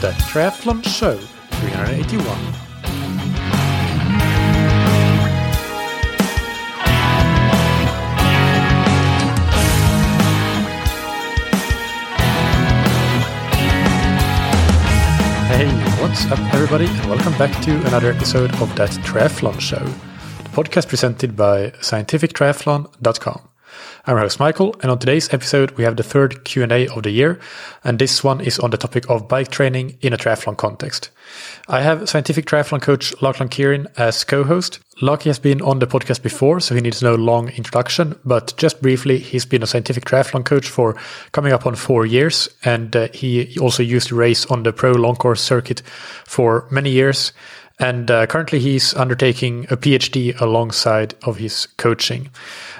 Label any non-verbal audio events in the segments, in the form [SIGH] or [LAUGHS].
the Triathlon Show 381. Hey, what's up, everybody, and welcome back to another episode of that Triathlon Show, the podcast presented by scientifictriathlon.com. I'm your host Michael, and on today's episode we have the third Q&A of the year, and this one is on the topic of bike training in a triathlon context. I have scientific triathlon coach Lachlan Kieran as co-host. Lockie has been on the podcast before, so he needs no long introduction, but just briefly, he's been a scientific triathlon coach for coming up on four years, and uh, he also used to race on the pro long course circuit for many years. And uh, currently, he's undertaking a PhD alongside of his coaching.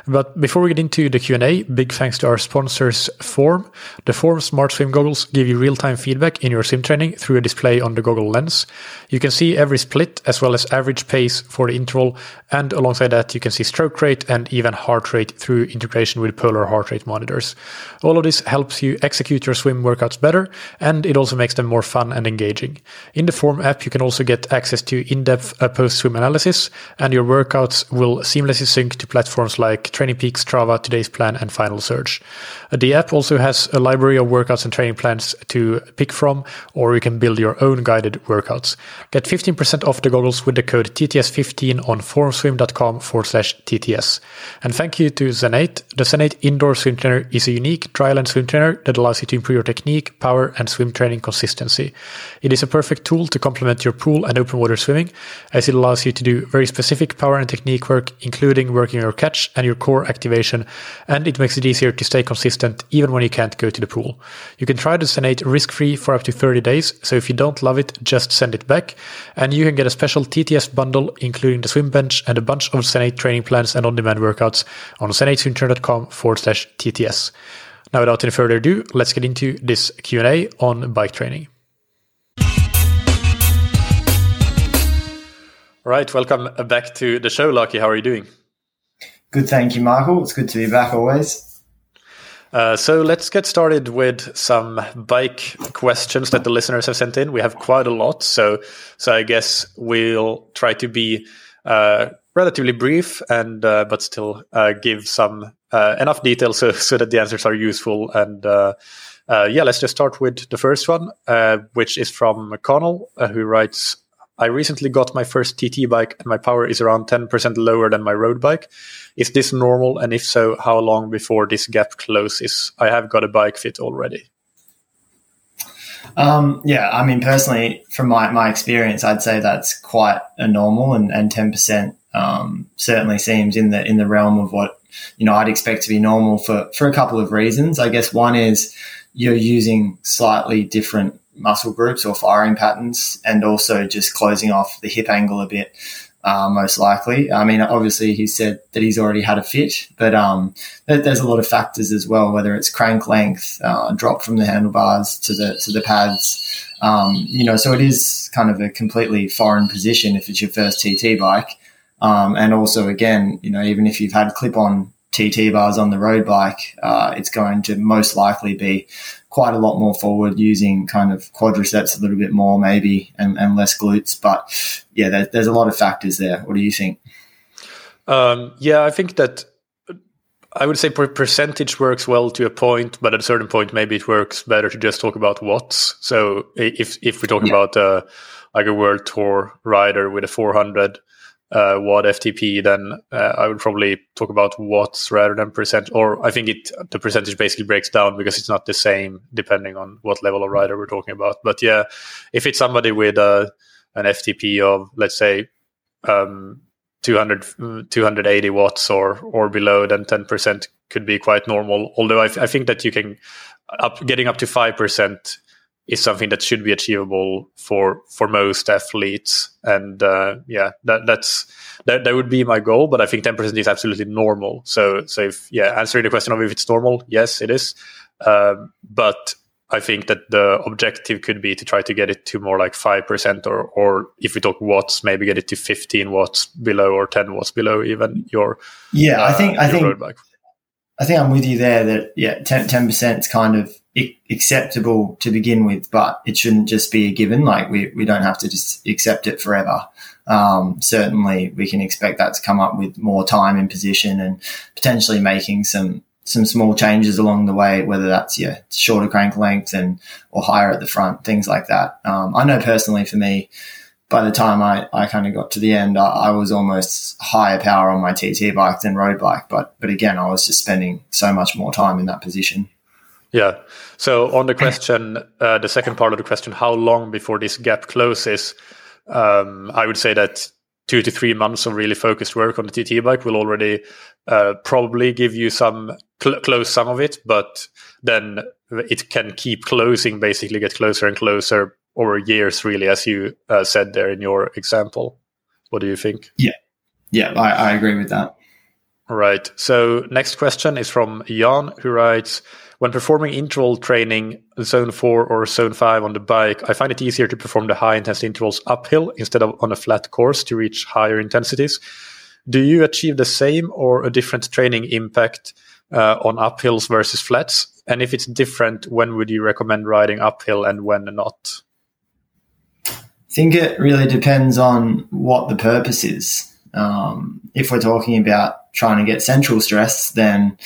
But before we get into the Q&A, big thanks to our sponsors Form. The Form Smart Swim goggles give you real-time feedback in your swim training through a display on the goggle lens. You can see every split as well as average pace for the interval, and alongside that you can see stroke rate and even heart rate through integration with polar heart rate monitors. All of this helps you execute your swim workouts better, and it also makes them more fun and engaging. In the Form app, you can also get access to in-depth uh, post-swim analysis, and your workouts will seamlessly sync to platforms like Training Peaks, Strava, Today's Plan, and Final Surge. The app also has a library of workouts and training plans to pick from, or you can build your own guided workouts. Get 15% off the goggles with the code TTS15 on formswim.com forward slash TTS. And thank you to Zen8. The Zen8 indoor swim trainer is a unique triathlon swim trainer that allows you to improve your technique, power, and swim training consistency. It is a perfect tool to complement your pool and open water swimming, as it allows you to do very specific power and technique work, including working your catch and your core activation, and it makes it easier to stay consistent even when you can't go to the pool. You can try the Zen8 risk-free for up to 30 days, so if you don't love it, just send it back, and you can get a special TTS bundle, including the swim bench and a bunch of Zen8 training plans and on-demand workouts on zen8swimtrainer.com forward slash TTS. Now, without any further ado, let's get into this Q&A on bike training. All right, welcome back to the show, Lockie. How are you doing? Good, thank you, Michael. It's good to be back always. Uh, so let's get started with some bike questions that the listeners have sent in. We have quite a lot, so so I guess we'll try to be uh, relatively brief and uh, but still uh, give some uh, enough detail so [LAUGHS] so that the answers are useful. And uh, yeah, let's just start with the first one, which is from Connell, who writes. I recently got my first TT bike and my power is around 10% lower than my road bike. Is this normal? And if so, how long before this gap closes? I have got a bike fit already. Um, yeah, I mean, personally, from my, my experience, I'd say that's quite a normal and, and 10% um, certainly seems in the, in the realm of what, you know, I'd expect to be normal for, for a couple of reasons. I guess one is you're using slightly different muscle groups or firing patterns and also just closing off the hip angle a bit. Uh, most likely. I mean, obviously, he said that he's already had a fit, but um, there's a lot of factors as well, whether it's crank length, uh, drop from the handlebars to the to the pads. Um, you know, so it is kind of a completely foreign position if it's your first TT bike, um, and also again, you know, even if you've had clip-on TT bars on the road bike, uh, it's going to most likely be quite a lot more forward using kind of quadriceps a little bit more maybe and, and less glutes. But yeah, there, there's a lot of factors there. What do you think? Um, yeah, I think that I would say percentage works well to a point, but at a certain point, maybe it works better to just talk about watts. So if if we talk yeah. about uh, like a world tour rider with a 400 uh, watt FTP, then uh, I would probably talk about watts rather than percent. Or I think it the percentage basically breaks down because it's not the same depending on what level of rider we're talking about. But yeah, if it's somebody with uh, an FTP of let's say um, 200, 280 watts or or below, then ten percent could be quite normal. Although I, I think that you can up getting up to five percent is something that should be achievable for for most athletes. And uh, yeah that that's that, that would be my goal but i think 10% is absolutely normal. So so if yeah answering the question of if it's normal yes it is. Um, but i think that the objective could be to try to get it to more like 5% or or if we talk watts maybe get it to 15 watts below or 10 watts below even your yeah uh, i think i think i think i'm with you there that yeah 10 percent is kind of acceptable to begin with, but it shouldn't just be a given. Like we, we don't have to just accept it forever. Um, certainly we can expect that to come up with more time in position and potentially making some, some small changes along the way, whether that's yeah, shorter crank length and or higher at the front, things like that. Um, I know personally for me, by the time I, I kind of got to the end, I, I, was almost higher power on my TT bike than road bike. But but again, I was just spending so much more time in that position. Yeah. So on the [LAUGHS] question, uh, the second part of the question, how long before this gap closes? Um, I would say that two to three months of really focused work on the TT bike will already uh, probably give you some cl- close some of it, but then it can keep closing, basically get closer and closer over years, really, as you uh, said there in your example. What do you think? Yeah, yeah, I, I agree with that. Right. So next question is from Jan, who writes. When performing interval training, zone 4 or zone 5 on the bike, I find it easier to perform the high intensity intervals uphill instead of on a flat course to reach higher intensities. Do you achieve the same or a different training impact uh, on uphills versus flats? And if it's different, when would you recommend riding uphill and when not? I think it really depends on what the purpose is. Um, if we're talking about trying to get central stress, then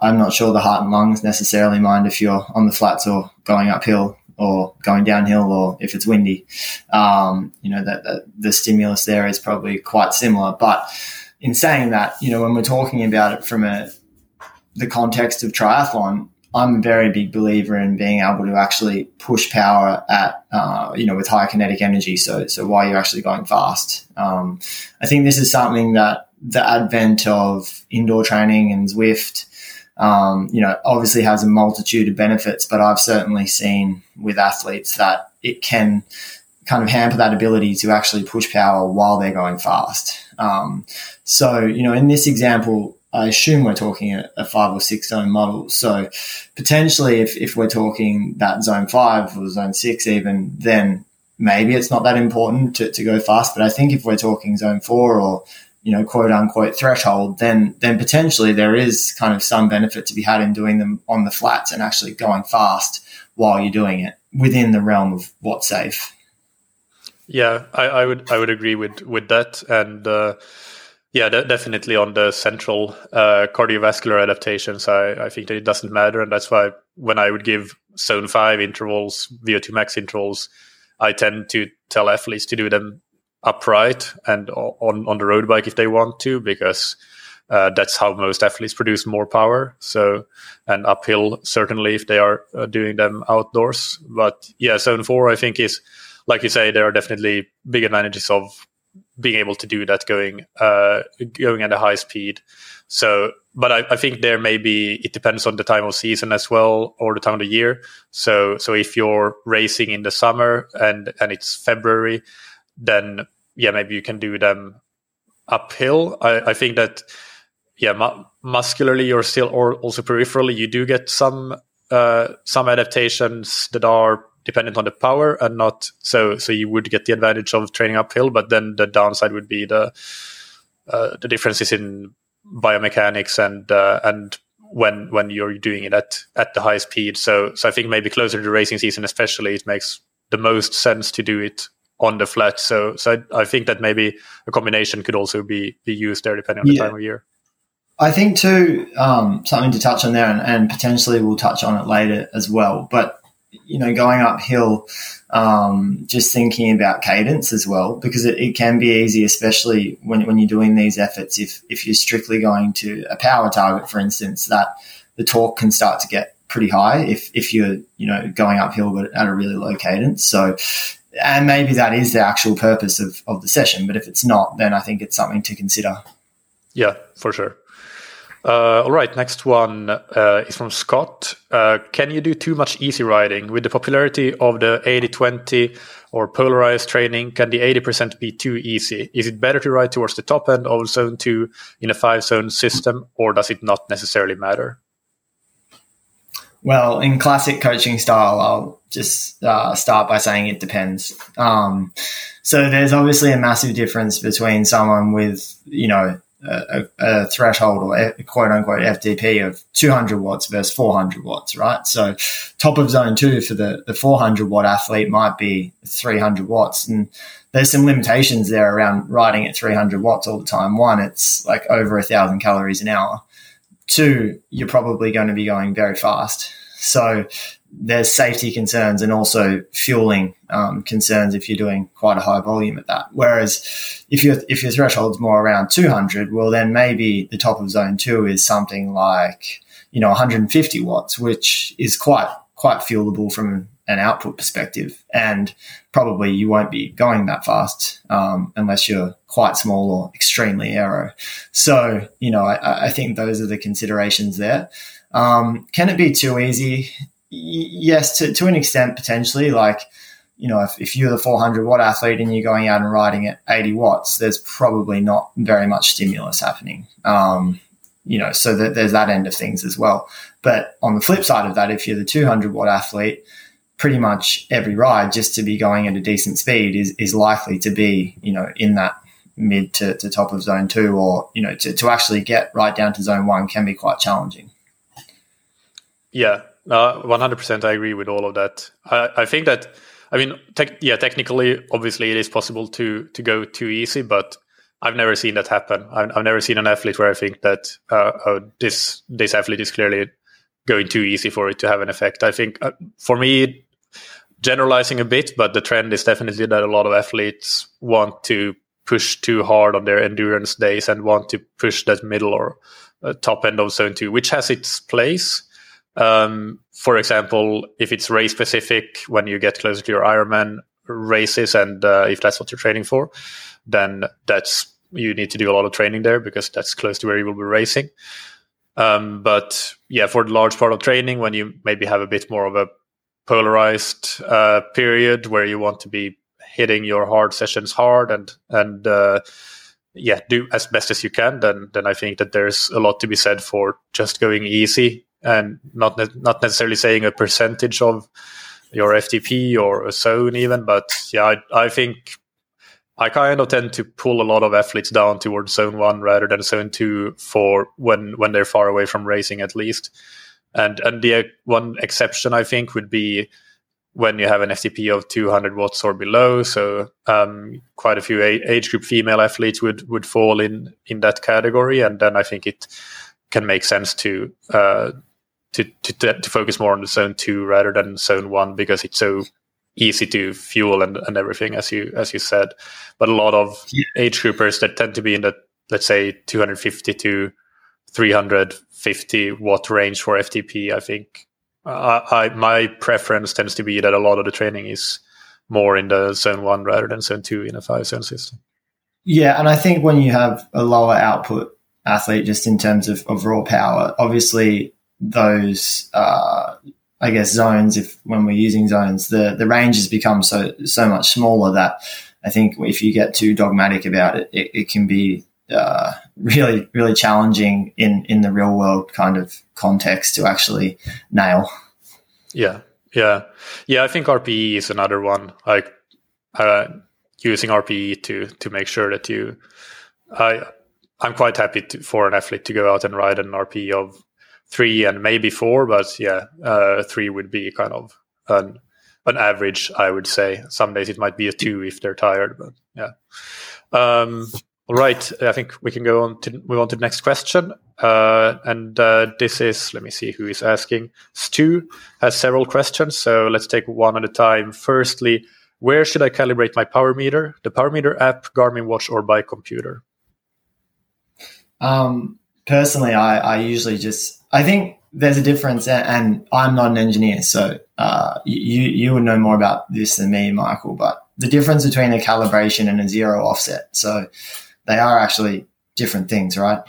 I'm not sure the heart and lungs necessarily mind if you're on the flats or going uphill or going downhill or if it's windy. Um, you know, that, that, the stimulus there is probably quite similar. But in saying that, you know, when we're talking about it from a, the context of triathlon, I'm a very big believer in being able to actually push power at, uh, you know, with high kinetic energy. So, so while you're actually going fast, um, I think this is something that the advent of indoor training and Zwift, um, you know, obviously has a multitude of benefits, but I've certainly seen with athletes that it can kind of hamper that ability to actually push power while they're going fast. Um, so, you know, in this example, I assume we're talking a, a, five or six zone model. So potentially if, if we're talking that zone five or zone six even, then maybe it's not that important to, to go fast. But I think if we're talking zone four or you know, quote unquote threshold, then then potentially there is kind of some benefit to be had in doing them on the flats and actually going fast while you're doing it within the realm of what's safe. Yeah, I, I would I would agree with with that, and uh, yeah, de- definitely on the central uh, cardiovascular adaptations, I, I think that it doesn't matter, and that's why when I would give zone five intervals, VO2 max intervals, I tend to tell athletes to do them upright and on on the road bike if they want to because uh, that's how most athletes produce more power. So and uphill certainly if they are uh, doing them outdoors. But yeah zone 4 i think is like you say there are definitely big advantages of being able to do that going uh, going at a high speed. So but I, I think there may be it depends on the time of season as well or the time of the year. So so if you're racing in the summer and and it's february then yeah, maybe you can do them uphill. I, I think that yeah, mu- muscularly or still or also peripherally, you do get some uh, some adaptations that are dependent on the power and not so so you would get the advantage of training uphill, but then the downside would be the uh, the differences in biomechanics and uh, and when when you're doing it at at the high speed. So so I think maybe closer to the racing season, especially, it makes the most sense to do it on the flat. So, so I, I, think that maybe a combination could also be be used there depending on the yeah. time of year. I think too um, something to touch on there, and, and, potentially we'll touch on it later as well. But you know, going uphill, um, just thinking about cadence as well, because it, it, can be easy, especially when, when you're doing these efforts. If if you're strictly going to a power target, for instance, that the torque can start to get pretty high if if you're you know going uphill but at a really low cadence. So and maybe that is the actual purpose of, of the session. But if it's not, then I think it's something to consider. Yeah, for sure. Uh, all right, next one uh, is from Scott. Uh, can you do too much easy riding? With the popularity of the 80 20 or polarized training, can the 80% be too easy? Is it better to ride towards the top end of zone 2 in a five zone system, or does it not necessarily matter? Well, in classic coaching style, I'll just uh, start by saying it depends. Um, so there's obviously a massive difference between someone with, you know, a, a, threshold or a quote unquote FTP of 200 watts versus 400 watts, right? So top of zone two for the, the 400 watt athlete might be 300 watts. And there's some limitations there around riding at 300 watts all the time. One, it's like over a thousand calories an hour. Two, you're probably going to be going very fast. So there's safety concerns and also fueling um, concerns if you're doing quite a high volume at that. Whereas if your if your threshold's more around 200, well then maybe the top of zone two is something like you know 150 watts, which is quite quite fuelable from an output perspective, and probably you won't be going that fast um, unless you're quite small or extremely aero. So you know I, I think those are the considerations there. Um, can it be too easy? yes, to, to an extent, potentially. Like, you know, if, if you're the 400 watt athlete and you're going out and riding at 80 watts, there's probably not very much stimulus happening. Um, you know, so that there's that end of things as well. But on the flip side of that, if you're the 200 watt athlete, pretty much every ride just to be going at a decent speed is, is likely to be, you know, in that mid to, to top of zone two or, you know, to, to actually get right down to zone one can be quite challenging. Yeah, uh, 100% I agree with all of that. I, I think that, I mean, yeah, technically, obviously, it is possible to to go too easy, but I've never seen that happen. I've, I've never seen an athlete where I think that uh, oh, this this athlete is clearly going too easy for it to have an effect. I think uh, for me, generalizing a bit, but the trend is definitely that a lot of athletes want to push too hard on their endurance days and want to push that middle or uh, top end of zone two, which has its place. Um, for example, if it's race specific, when you get closer to your Ironman races, and uh, if that's what you're training for, then that's you need to do a lot of training there because that's close to where you will be racing. Um, but yeah, for the large part of training, when you maybe have a bit more of a polarized uh, period where you want to be hitting your hard sessions hard and and uh, yeah, do as best as you can, then then I think that there's a lot to be said for just going easy and not ne- not necessarily saying a percentage of your FTP or a zone even, but yeah, I, I think I kind of tend to pull a lot of athletes down towards zone one rather than zone two for when when they're far away from racing at least. And and the one exception I think would be when you have an FTP of 200 watts or below. So um, quite a few age group female athletes would would fall in in that category, and then I think it can make sense to uh, to, to to focus more on the zone two rather than zone one because it's so easy to fuel and, and everything as you as you said. But a lot of yeah. age groupers that tend to be in the let's say 250 to 350 watt range for FTP, I think uh, I my preference tends to be that a lot of the training is more in the zone one rather than zone two in a five zone system. Yeah, and I think when you have a lower output athlete, just in terms of, of raw power, obviously those uh, I guess zones if when we're using zones the the range has become so so much smaller that I think if you get too dogmatic about it it, it can be uh, really really challenging in in the real world kind of context to actually nail yeah yeah yeah I think RPE is another one like uh, using RPE to to make sure that you I I'm quite happy to, for an athlete to go out and ride an RPE of three and maybe four, but yeah, uh, three would be kind of an an average, I would say. Some days it might be a two if they're tired, but yeah. Um, all right, I think we can go on to move on to the next question. Uh, and uh, this is, let me see who is asking. Stu has several questions, so let's take one at a time. Firstly, where should I calibrate my power meter? The power meter app, Garmin Watch, or bike computer? Um, personally, I, I usually just I think there's a difference, and I'm not an engineer, so uh, you you would know more about this than me, Michael. But the difference between a calibration and a zero offset, so they are actually different things, right?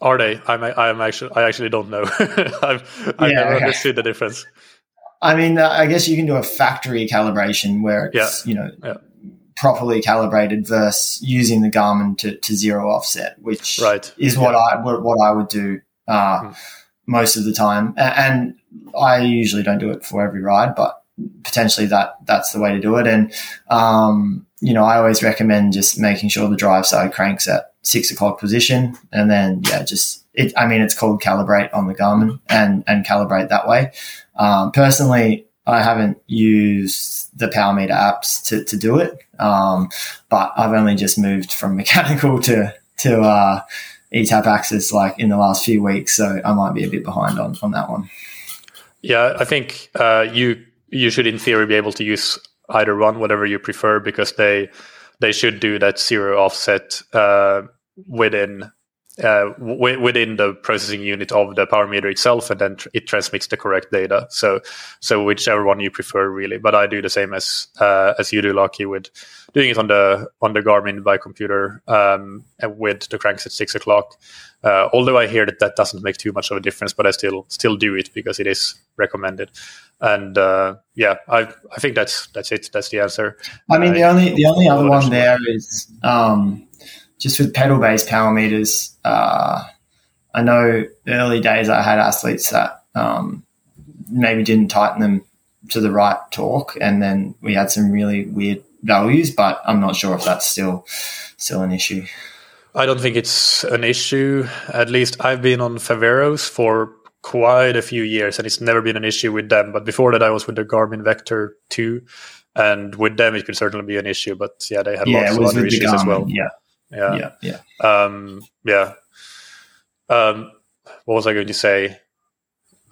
Are they? I'm I'm actually I actually don't know. [LAUGHS] I've I've yeah, never okay. understood the difference. I mean, uh, I guess you can do a factory calibration where it's yeah. you know yeah. properly calibrated versus using the Garmin to, to zero offset, which right. is what I what, what I would do uh, mm. most of the time. And I usually don't do it for every ride, but potentially that that's the way to do it. And um, you know, I always recommend just making sure the drive side cranks at six o'clock position, and then yeah, just it. I mean, it's called calibrate on the Garmin and and calibrate that way. Um, personally, I haven't used the power meter apps to, to do it, um, but I've only just moved from [LAUGHS] mechanical to to uh, eTap AXS like in the last few weeks, so I might be a bit behind on on that one. Yeah, I think uh, you you should in theory be able to use either one, whatever you prefer, because they they should do that zero offset uh, within uh, w- within the processing unit of the power meter itself, and then tr- it transmits the correct data. So, so whichever one you prefer, really. But I do the same as uh, as you do, Lockie, with doing it on the on the Garmin bike computer um, with the cranks at six o'clock. Uh, although I hear that that doesn't make too much of a difference, but I still still do it because it is recommended. And uh, yeah, I I think that's that's it. That's the answer. I mean, the only the only other one there is. Um, just with pedal based power meters, uh, I know early days I had athletes that um, maybe didn't tighten them to the right torque, and then we had some really weird values. But I'm not sure if that's still still an issue. I don't think it's an issue. At least I've been on Faveros for quite a few years, and it's never been an issue with them. But before that, I was with the Garmin Vector 2, and with them, it could certainly be an issue. But yeah, they had yeah, lots of other issues Garmin, as well. Yeah. Yeah. Yeah. Yeah. Um, yeah. Um, what was I going to say?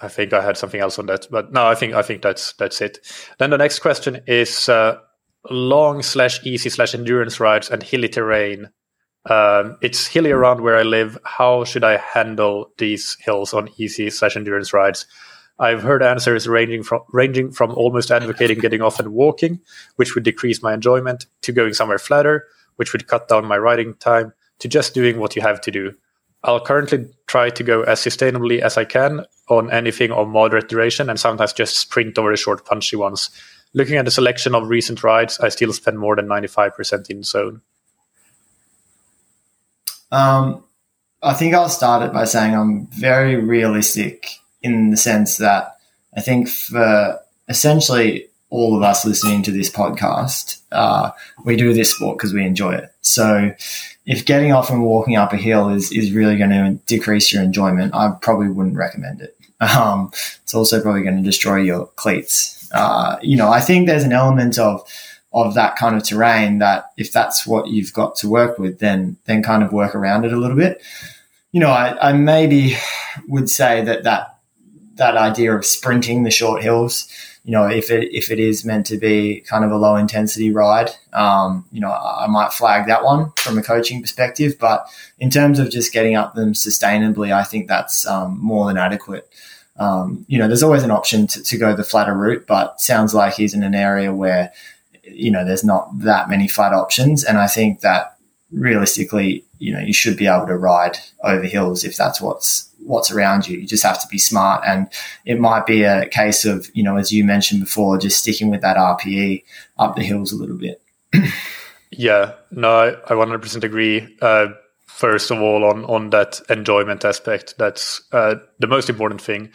I think I had something else on that, but no, I think I think that's that's it. Then the next question is uh, long slash easy slash endurance rides and hilly terrain. Um, it's hilly around where I live. How should I handle these hills on easy slash endurance rides? I've heard answers ranging from ranging from almost advocating getting off and walking, which would decrease my enjoyment, to going somewhere flatter, which would cut down my riding time, to just doing what you have to do. I'll currently try to go as sustainably as I can on anything of moderate duration and sometimes just sprint over the short, punchy ones. Looking at the selection of recent rides, I still spend more than 95% in zone. Um, I think I'll start it by saying I'm very realistic in the sense that I think for essentially all of us listening to this podcast, uh, we do this sport because we enjoy it. So if getting off and walking up a hill is, is really going to decrease your enjoyment, I probably wouldn't recommend it. [LAUGHS] Um, it's also probably going to destroy your cleats. Uh, you know, I think there's an element of, of that kind of terrain that if that's what you've got to work with, then, then kind of work around it a little bit. You know, I, I maybe would say that that, that idea of sprinting the short hills, you know, if it if it is meant to be kind of a low intensity ride, um, you know, I might flag that one from a coaching perspective. But in terms of just getting up them sustainably, I think that's um, more than adequate. Um, you know, there's always an option to, to go the flatter route, but sounds like he's in an area where, you know, there's not that many flat options. And I think that realistically, you know, you should be able to ride over hills if that's what's what's around you. You just have to be smart. And it might be a case of, you know, as you mentioned before, just sticking with that RPE up the hills a little bit. [CLEARS THROAT] yeah, no, I, I 100% agree. Uh, first of all, on, on that enjoyment aspect, that's uh, the most important thing.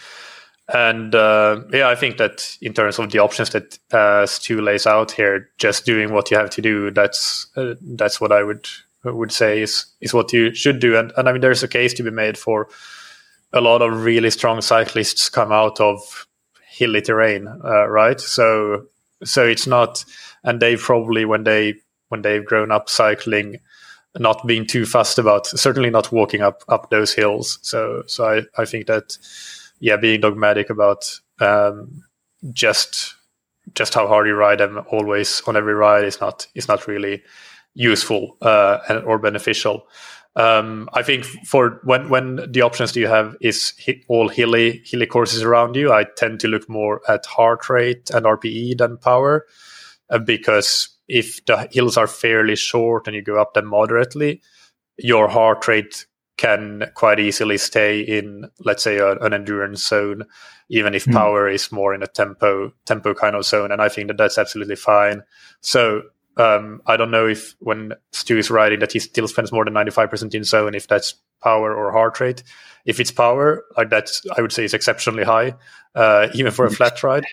And uh, yeah, I think that in terms of the options that uh, Stu lays out here, just doing what you have to do, that's uh, that's what I would would say is is what you should do. And, and I mean, there's a case to be made for a lot of really strong cyclists come out of hilly terrain, uh, right? So so it's not, and they probably when they when they've grown up cycling, not being too fussed about certainly not walking up up those hills. So so I I think that yeah, being dogmatic about um, just just how hard you ride them always on every ride is not is not really useful uh, or beneficial. Um, I think for when when the options do you have is all hilly hilly courses around you, I tend to look more at heart rate and RPE than power, uh, because if the hills are fairly short and you go up them moderately, your heart rate can quite easily stay in, let's say, a, an endurance zone, even if mm. power is more in a tempo tempo kind of zone. And I think that that's absolutely fine. So um, I don't know if when Stu is writing that he still spends more than 95% in zone, if that's power or heart rate. If it's power, like that, I would say is exceptionally high, uh, even for a flat ride.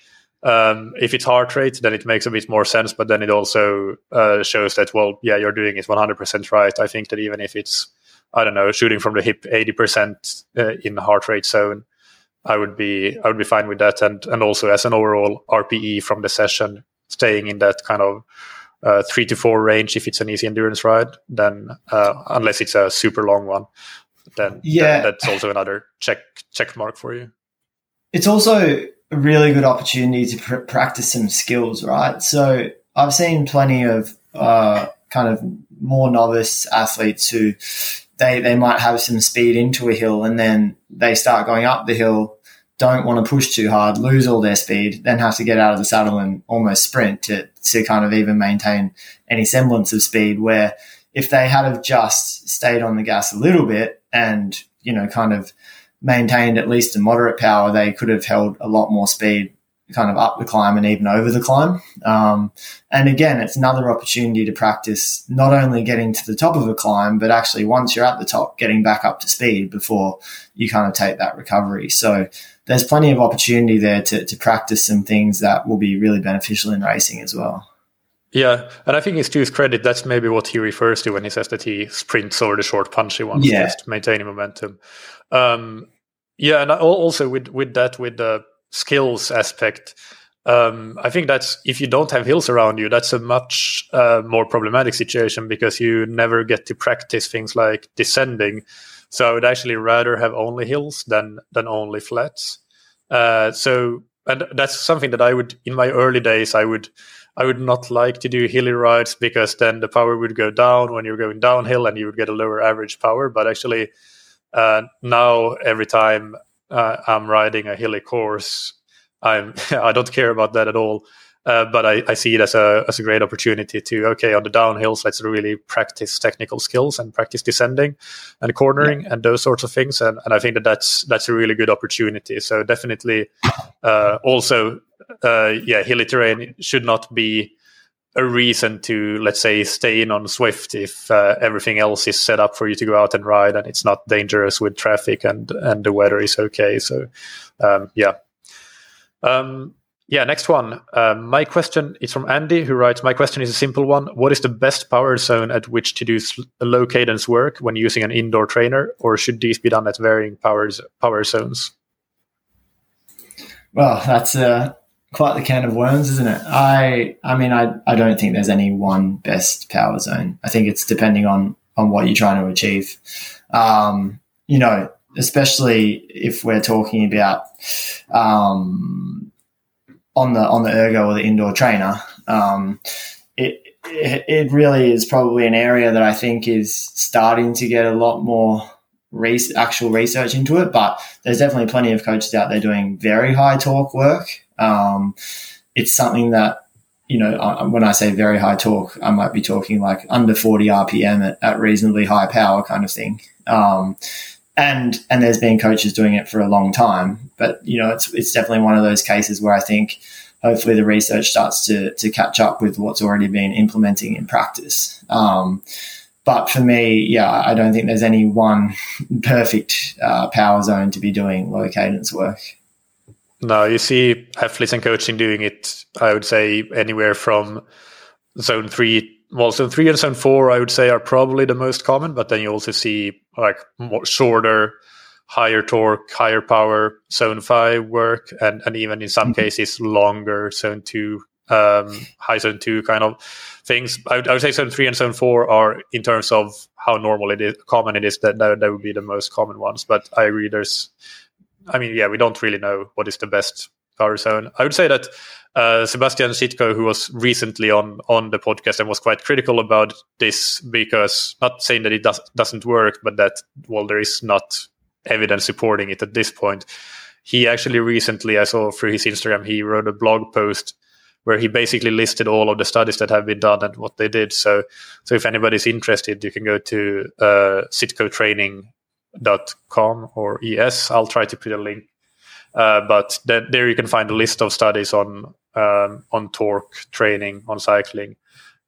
Um, if it's heart rate, then it makes a bit more sense. But then it also uh, shows that well, yeah, you're doing it 100% right. I think that even if it's I don't know shooting from the hip 80% uh, in the heart rate zone, I would be I would be fine with that. And and also as an overall RPE from the session, staying in that kind of uh, three to four range if it's an easy endurance ride, then uh, unless it's a super long one, then yeah, that's also another check check mark for you. It's also a really good opportunity to pr- practice some skills, right? So I've seen plenty of uh, kind of more novice athletes who they they might have some speed into a hill and then they start going up the hill don't want to push too hard, lose all their speed, then have to get out of the saddle and almost sprint to, to kind of even maintain any semblance of speed. Where if they had have just stayed on the gas a little bit and, you know, kind of maintained at least a moderate power, they could have held a lot more speed kind of up the climb and even over the climb. Um, and again, it's another opportunity to practice not only getting to the top of a climb, but actually once you're at the top, getting back up to speed before you kind of take that recovery. So there's plenty of opportunity there to, to practice some things that will be really beneficial in racing as well. Yeah, and I think it's to his credit. That's maybe what he refers to when he says that he sprints over the short, punchy ones, yeah. just maintaining momentum. Um, yeah, and also with with that, with the skills aspect, um, I think that's if you don't have hills around you, that's a much uh, more problematic situation because you never get to practice things like descending. So I would actually rather have only hills than than only flats. Uh, so and that's something that I would in my early days I would I would not like to do hilly rides because then the power would go down when you're going downhill and you would get a lower average power. But actually, uh, now every time uh, I'm riding a hilly course, I'm [LAUGHS] I don't care about that at all. Uh, but I, I, see it as a as a great opportunity to okay on the downhills let's really practice technical skills and practice descending and cornering yeah. and those sorts of things and, and I think that that's that's a really good opportunity so definitely uh, also uh, yeah hilly terrain should not be a reason to let's say stay in on Zwift if uh, everything else is set up for you to go out and ride and it's not dangerous with traffic and and the weather is okay so um, yeah um, yeah, next one. Uh, my question is from Andy, who writes My question is a simple one. What is the best power zone at which to do sl- low cadence work when using an indoor trainer, or should these be done at varying powers, power zones? Well, that's uh, quite the can of worms, isn't it? I, I mean, I, I don't think there's any one best power zone. I think it's depending on on what you're trying to achieve. Um, you know, especially if we're talking about um, on the on the ergo or the indoor trainer. Um, it, it, really is probably an area that I think is starting to get a lot more actual research into it, but there's definitely plenty of coaches out there doing very high torque work. Um, it's something that you know, when I say very high torque, I might be talking like under 40 RPM at, at reasonably high power kind of thing. Um, and and there's been coaches doing it for a long time. But you know, it's it's definitely one of those cases where I think hopefully the research starts to to catch up with what's already been implementing in practice. Um, but for me, yeah, I don't think there's any one [LAUGHS] perfect uh, power zone to be doing low cadence work. No, you see athletes and coaching doing it. I would say anywhere from zone three well, zone three and zone four, I would say, are probably the most common. But then you also see like more shorter, higher torque, higher power zone five work, and and even in some mm-hmm. cases longer zone two, um, high zone two kind of things. I would, I would, say zone three and zone four are in terms of how normal it is, common it is. That that, that would be the most common ones. But I agree. There's, I mean, yeah, we don't really know what is the best power zone. I would say that uh, Sebastian Sitko, who was recently on on the podcast and was quite critical about this because not saying that it does, doesn't work, but that well there is not evidence supporting it at this point. He actually recently, I saw through his Instagram, he wrote a blog post where he basically listed all of the studies that have been done and what they did. So, so if anybody's interested, you can go to uh, sitkotraining.com or es. I'll try to put a link uh, but there you can find a list of studies on um, on torque training on cycling,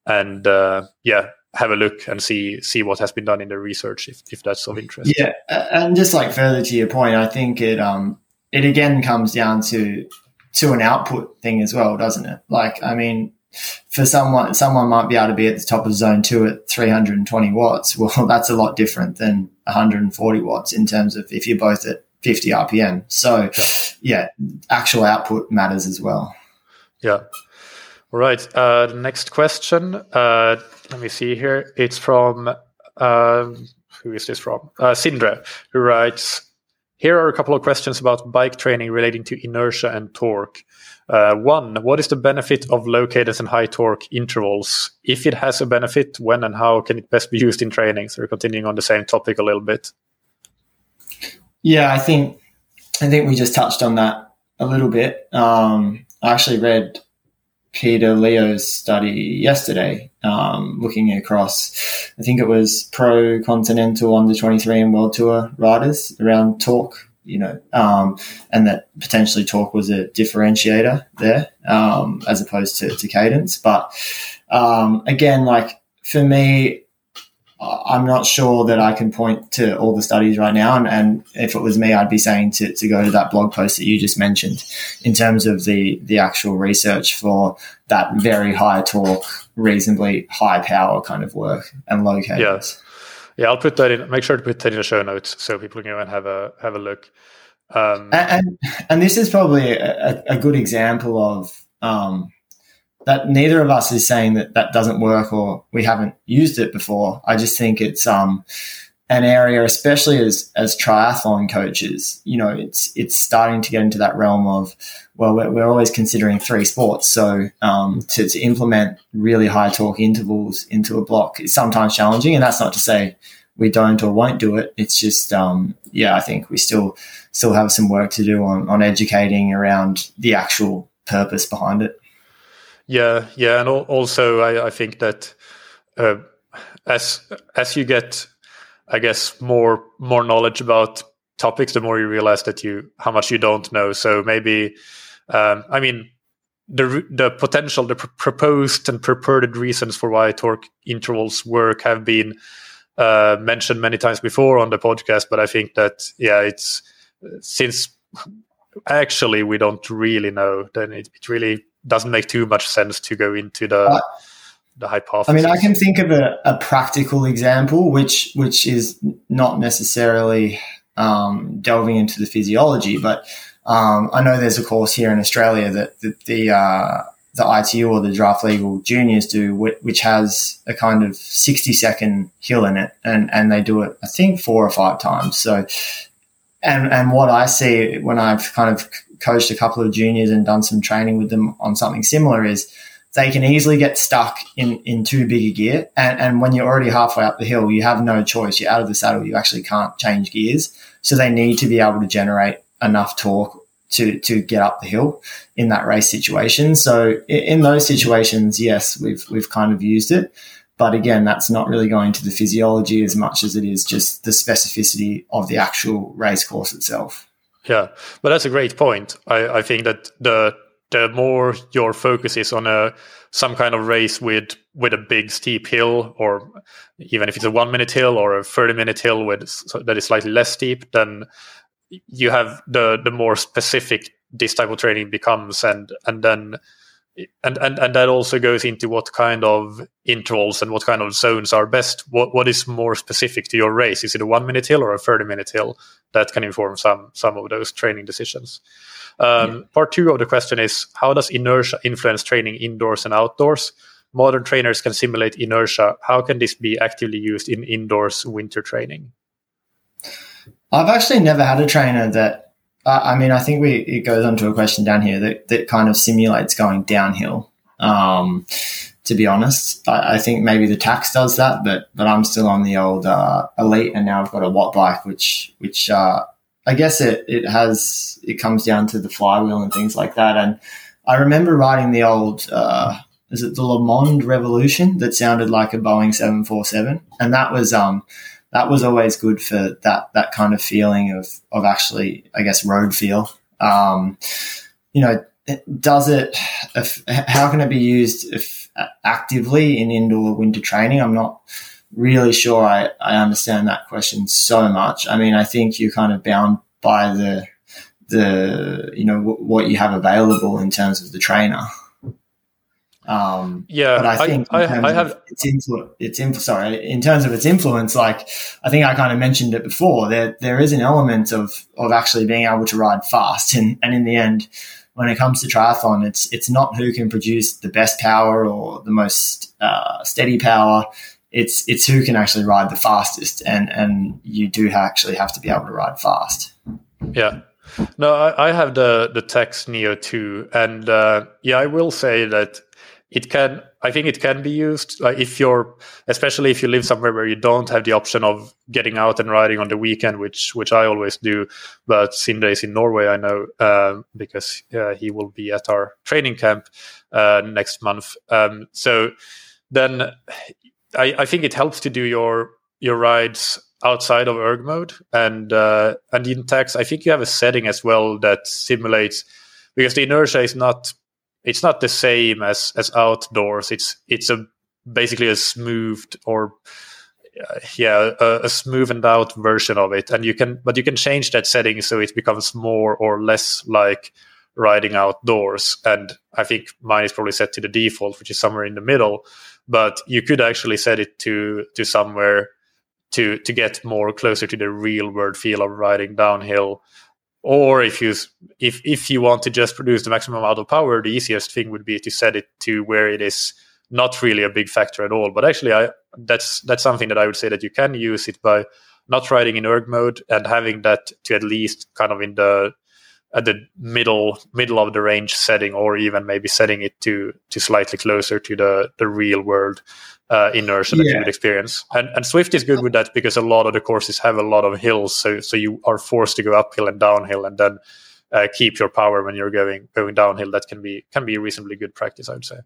and uh, yeah, have a look and see see what has been done in the research if, if that's of interest. Yeah, and just like further to your point, I think it um it again comes down to to an output thing as well, doesn't it? Like, I mean, for someone, someone might be able to be at the top of zone two at 320 watts. [LAUGHS] Well, that's a lot different than 140 watts in terms of if you're both at 50 RPM. So, yeah, actual output matters as well. Yeah. All right. Uh, the next question. Uh, let me see here. It's from um, who is this from? Uh, Sindre, who writes. Here are a couple of questions about bike training relating to inertia and torque. Uh, one, what is the benefit of low cadence and high torque intervals? If it has a benefit, when and how can it best be used in training? So we're continuing on the same topic a little bit. Yeah, I think I think we just touched on that a little bit. Um, I actually read Peter Leo's study yesterday, um, looking across, I think it was pro continental under 23 and world tour riders around torque, you know, um, and that potentially torque was a differentiator there, um, as opposed to, to cadence. But, um, again, like for me, I'm not sure that I can point to all the studies right now. And, and, if it was me, I'd be saying to, to go to that blog post that you just mentioned in terms of the, the actual research for that very high torque, reasonably high power kind of work and low cadence. Yes. Yeah, I'll put that in. Make sure to put that in the show notes so people can go and have a have a look. Um, and, and, this is probably a, a good example of um, that neither of us is saying that that doesn't work or we haven't used it before. I just think it's um, an area, especially as as triathlon coaches. You know, it's it's starting to get into that realm of well, we're, we're always considering three sports, so um, to to implement really high torque intervals into a block is sometimes challenging, and that's not to say we don't or won't do it. It's just um, yeah, I think we still still have some work to do on on educating around the actual purpose behind it. Yeah, yeah, and also I, I think that uh, as as you get, I guess more more knowledge about topics, the more you realize that you how much you don't know. So maybe, um, I mean, the the potential, the pr- proposed and purported reasons for why torque intervals work have been uh, mentioned many times before on the podcast. But I think that yeah, it's since actually we don't really know, then it, it really doesn't make too much sense to go into the uh, the hypothesis. I mean, I can think of a, a practical example, which which is not necessarily um, delving into the physiology, but um, I know there's a course here in Australia that, that the uh, the ITU or the draft legal juniors do, which has a kind of 60 second hill in it, and and they do it, I think, four or five times. So, and and what I see when I've kind of coached a couple of juniors and done some training with them on something similar is they can easily get stuck in, in too big a gear. And, and when you're already halfway up the hill, you have no choice. You're out of the saddle. You actually can't change gears. So they need to be able to generate enough torque to, to get up the hill in that race situation. So in, those situations, yes, we've, we've kind of used it. But again, that's not really going to the physiology as much as it is just the specificity of the actual race course itself. Yeah, but that's a great point. I, I think that the the more your focus is on a some kind of race with with a big steep hill, or even if it's a one minute hill or a thirty minute hill with that is slightly less steep, then you have the the more specific this type of training becomes, and and then and, and and that also goes into what kind of intervals and what kind of zones are best. What what is more specific to your race? Is it a one minute hill or a thirty minute hill? That can inform some some of those training decisions. Um. Part two of the question is how does inertia influence training indoors and outdoors? Modern trainers can simulate inertia. How can this be actively used in indoors winter training? I've actually never had a trainer that uh, I mean, I think we it goes on to a question down here that, that kind of simulates going downhill. Um, to be honest, I, I, think maybe the Tacx does that, but but I'm still on the old uh, Elite, and now I've got a Wattbike, which which uh, I guess it it has it comes down to the flywheel and things like that. And I remember riding the old uh, is it the LeMond Revolution that sounded like a Boeing seven four seven, and that was um that was always good for that that kind of feeling of of actually, I guess, road feel. Um, you know, does it? If, how can it be used if, actively in indoor winter training? I'm not really sure I, I understand that question so much. I mean, I think you're kind of bound by the the you know w- what you have available in terms of the trainer. Um, yeah, but I think I, I, I have its influence. Its influ- sorry, in terms of its influence, like I think I kind of mentioned it before. There there is an element of of actually being able to ride fast, and and in the end, when it comes to triathlon, it's it's not who can produce the best power or the most uh, steady power. It's it's who can actually ride the fastest, and and you do actually have to be able to ride fast. Yeah. No, I, I have the the Tacx Neo 2, and uh, yeah, I will say that it can i think it can be used like if you're especially if you live somewhere where you don't have the option of getting out and riding on the weekend which which i always do but Sindre is in norway i know uh, because uh, he will be at our training camp uh, next month um, so then I, I think it helps to do your your rides outside of erg mode and uh, and in Tacx i think you have a setting as well that simulates because the inertia is not it's not the same as as outdoors. It's it's a basically a smoothed or uh, yeah a, a, smoothened out version of it, and you can but you can change that setting so it becomes more or less like riding outdoors. And I think mine is probably set to the default, which is somewhere in the middle. But you could actually set it to to somewhere to to get more closer to the real world feel of riding downhill. Or if you if if you want to just produce the maximum amount of power the easiest thing would be to set it to where it is not really a big factor at all. But actually i that's that's something that i would say that you can use it by not riding in erg mode and having that to at least kind of in the at the middle middle of the range setting or even maybe setting it to to slightly closer to the the real world uh, inertia that yeah. you would experience. And, and Zwift is good with that because a lot of the courses have a lot of hills, so so you are forced to go uphill and downhill, and then uh, keep your power when you're going going downhill. That can be can be a reasonably good practice, I would say.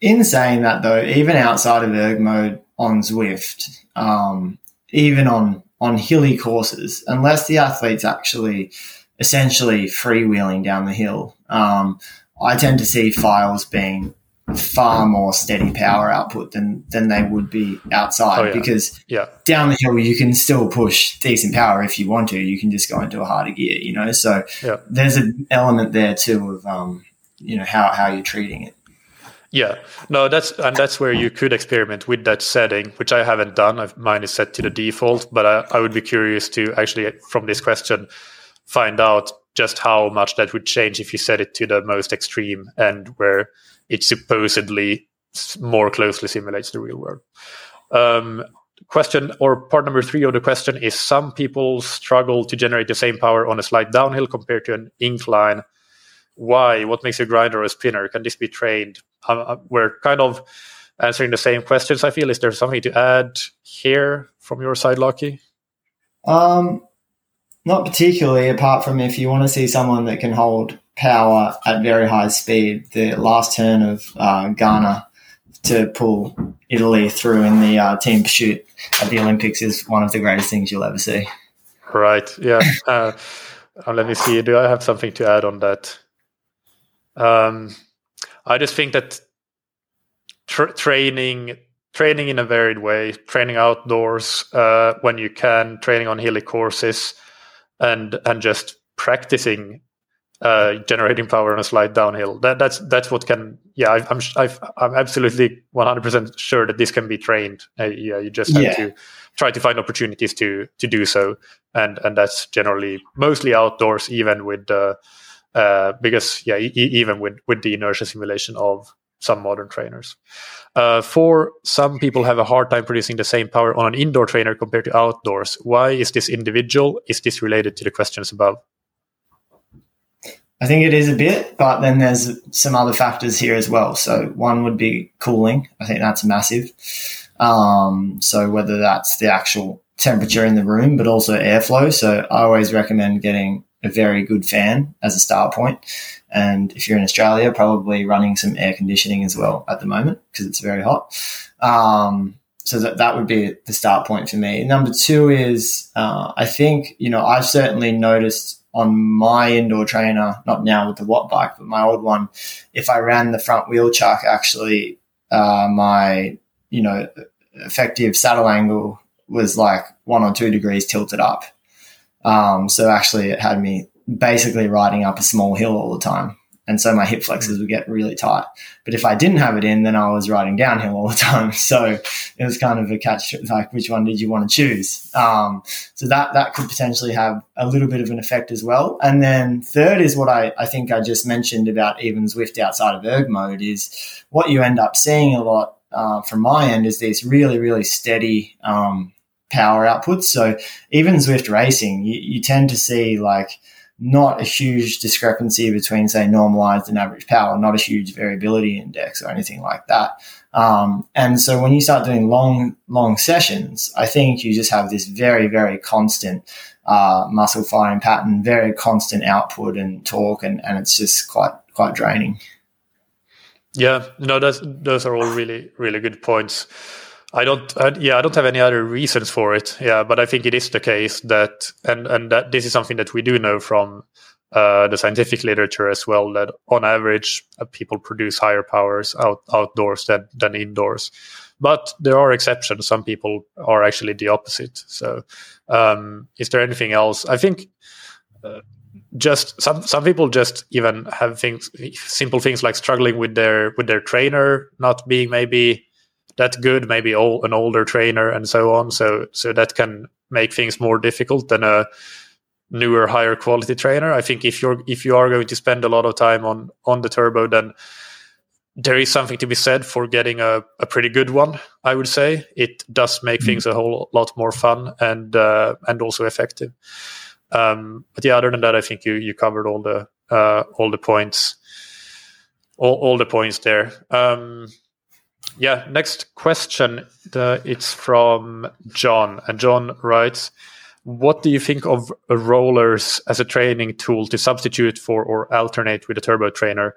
In saying that, though, even outside of erg mode on Zwift um, even on on hilly courses, unless the athlete's actually essentially freewheeling down the hill, um, I tend to see files being far more steady power output than than they would be outside oh, yeah. because yeah. down the hill you can still push decent power if you want to you can just go into a harder gear you know so yeah. there's an element there too of um, you know how how you're treating it yeah no that's and that's where you could experiment with that setting which i haven't done I've, mine is set to the default but I, I would be curious to actually from this question find out just how much that would change if you set it to the most extreme and where it supposedly more closely simulates the real world. Um, question or part number three of the question is some people struggle to generate the same power on a slight downhill compared to an incline. Why? What makes a grinder a spinner? Can this be trained? Um, uh, we're kind of answering the same questions i feel. Is there something to add here from your side Lockie? um not particularly apart from if you want to see someone that can hold power at very high speed. The last turn of uh, Ganna to pull Italy through in the uh, team pursuit at the Olympics is one of the greatest things you'll ever see. Right. Yeah. Uh, uh, let me see. Do I have something to add on that? Um, I just think that tra- training training in a varied way, training outdoors uh, when you can, training on hilly courses, and and just practicing uh, generating power on a slide downhill. That, that's that's what can. Yeah, I, am I'm, I'm absolutely 100 percent sure that this can be trained. Uh, yeah, you just have yeah. to try to find opportunities to to do so, and and that's generally mostly outdoors, even with the uh, because yeah, e- even with with the inertia simulation of some modern trainers. Uh, for some people have a hard time producing the same power on an indoor trainer compared to outdoors. Why is this individual? Is this related to the questions above? I think it is a bit, but then there's some other factors here as well. So one would be cooling. I think that's massive. Um, so whether that's the actual temperature in the room, but also airflow. So I always recommend getting a very good fan as a start point. And if you're in Australia, probably running some air conditioning as well at the moment because it's very hot. Um, so that, that would be the start point for me. Number two is, uh, I think, you know, I've certainly noticed on my indoor trainer, not now with the Wattbike, but my old one, if I ran the front wheel chuck, actually, uh, my, you know, effective saddle angle was like one or two degrees tilted up. Um, so actually it had me basically riding up a small hill all the time. And so my hip flexors would get really tight. But if I didn't have it in, then I was riding downhill all the [LAUGHS] time. So it was kind of a catch, like which one did you want to choose? Um, so that, that could potentially have a little bit of an effect as well. And then third is what I, I think I just mentioned about even Zwift outside of erg mode is what you end up seeing a lot uh, from my end is these really, really steady um, power outputs. So even Zwift racing, you, you tend to see like – not a huge discrepancy between, say, normalized and average power, not a huge variability index or anything like that. Um, and so when you start doing long, long sessions, I think you just have this very, very constant uh, muscle firing pattern, very constant output and torque, and, and it's just quite quite draining. Yeah, no, that's, those are all really, really good points. I don't. Yeah, I don't have any other reasons for it. Yeah, but I think it is the case that, and and that this is something that we do know from uh, the scientific literature as well. That on average, uh, people produce higher powers out outdoors than than indoors. But there are exceptions. Some people are actually the opposite. So, um, is there anything else? I think. Uh, just some some people just even have things simple things like struggling with their with their trainer not being maybe that good, maybe old, an older trainer and so on. So so that can make things more difficult than a newer, higher quality trainer. I think if you're if you are going to spend a lot of time on on the turbo, then there is something to be said for getting a, a pretty good one. I would say it does make mm-hmm. things a whole lot more fun and uh, and also effective. Um, but yeah, other than that, I think you you covered all the uh, all the points, all, all the points there. Um, yeah, next question. The, it's from John, and John writes, "What do you think of rollers as a training tool to substitute for or alternate with a turbo trainer?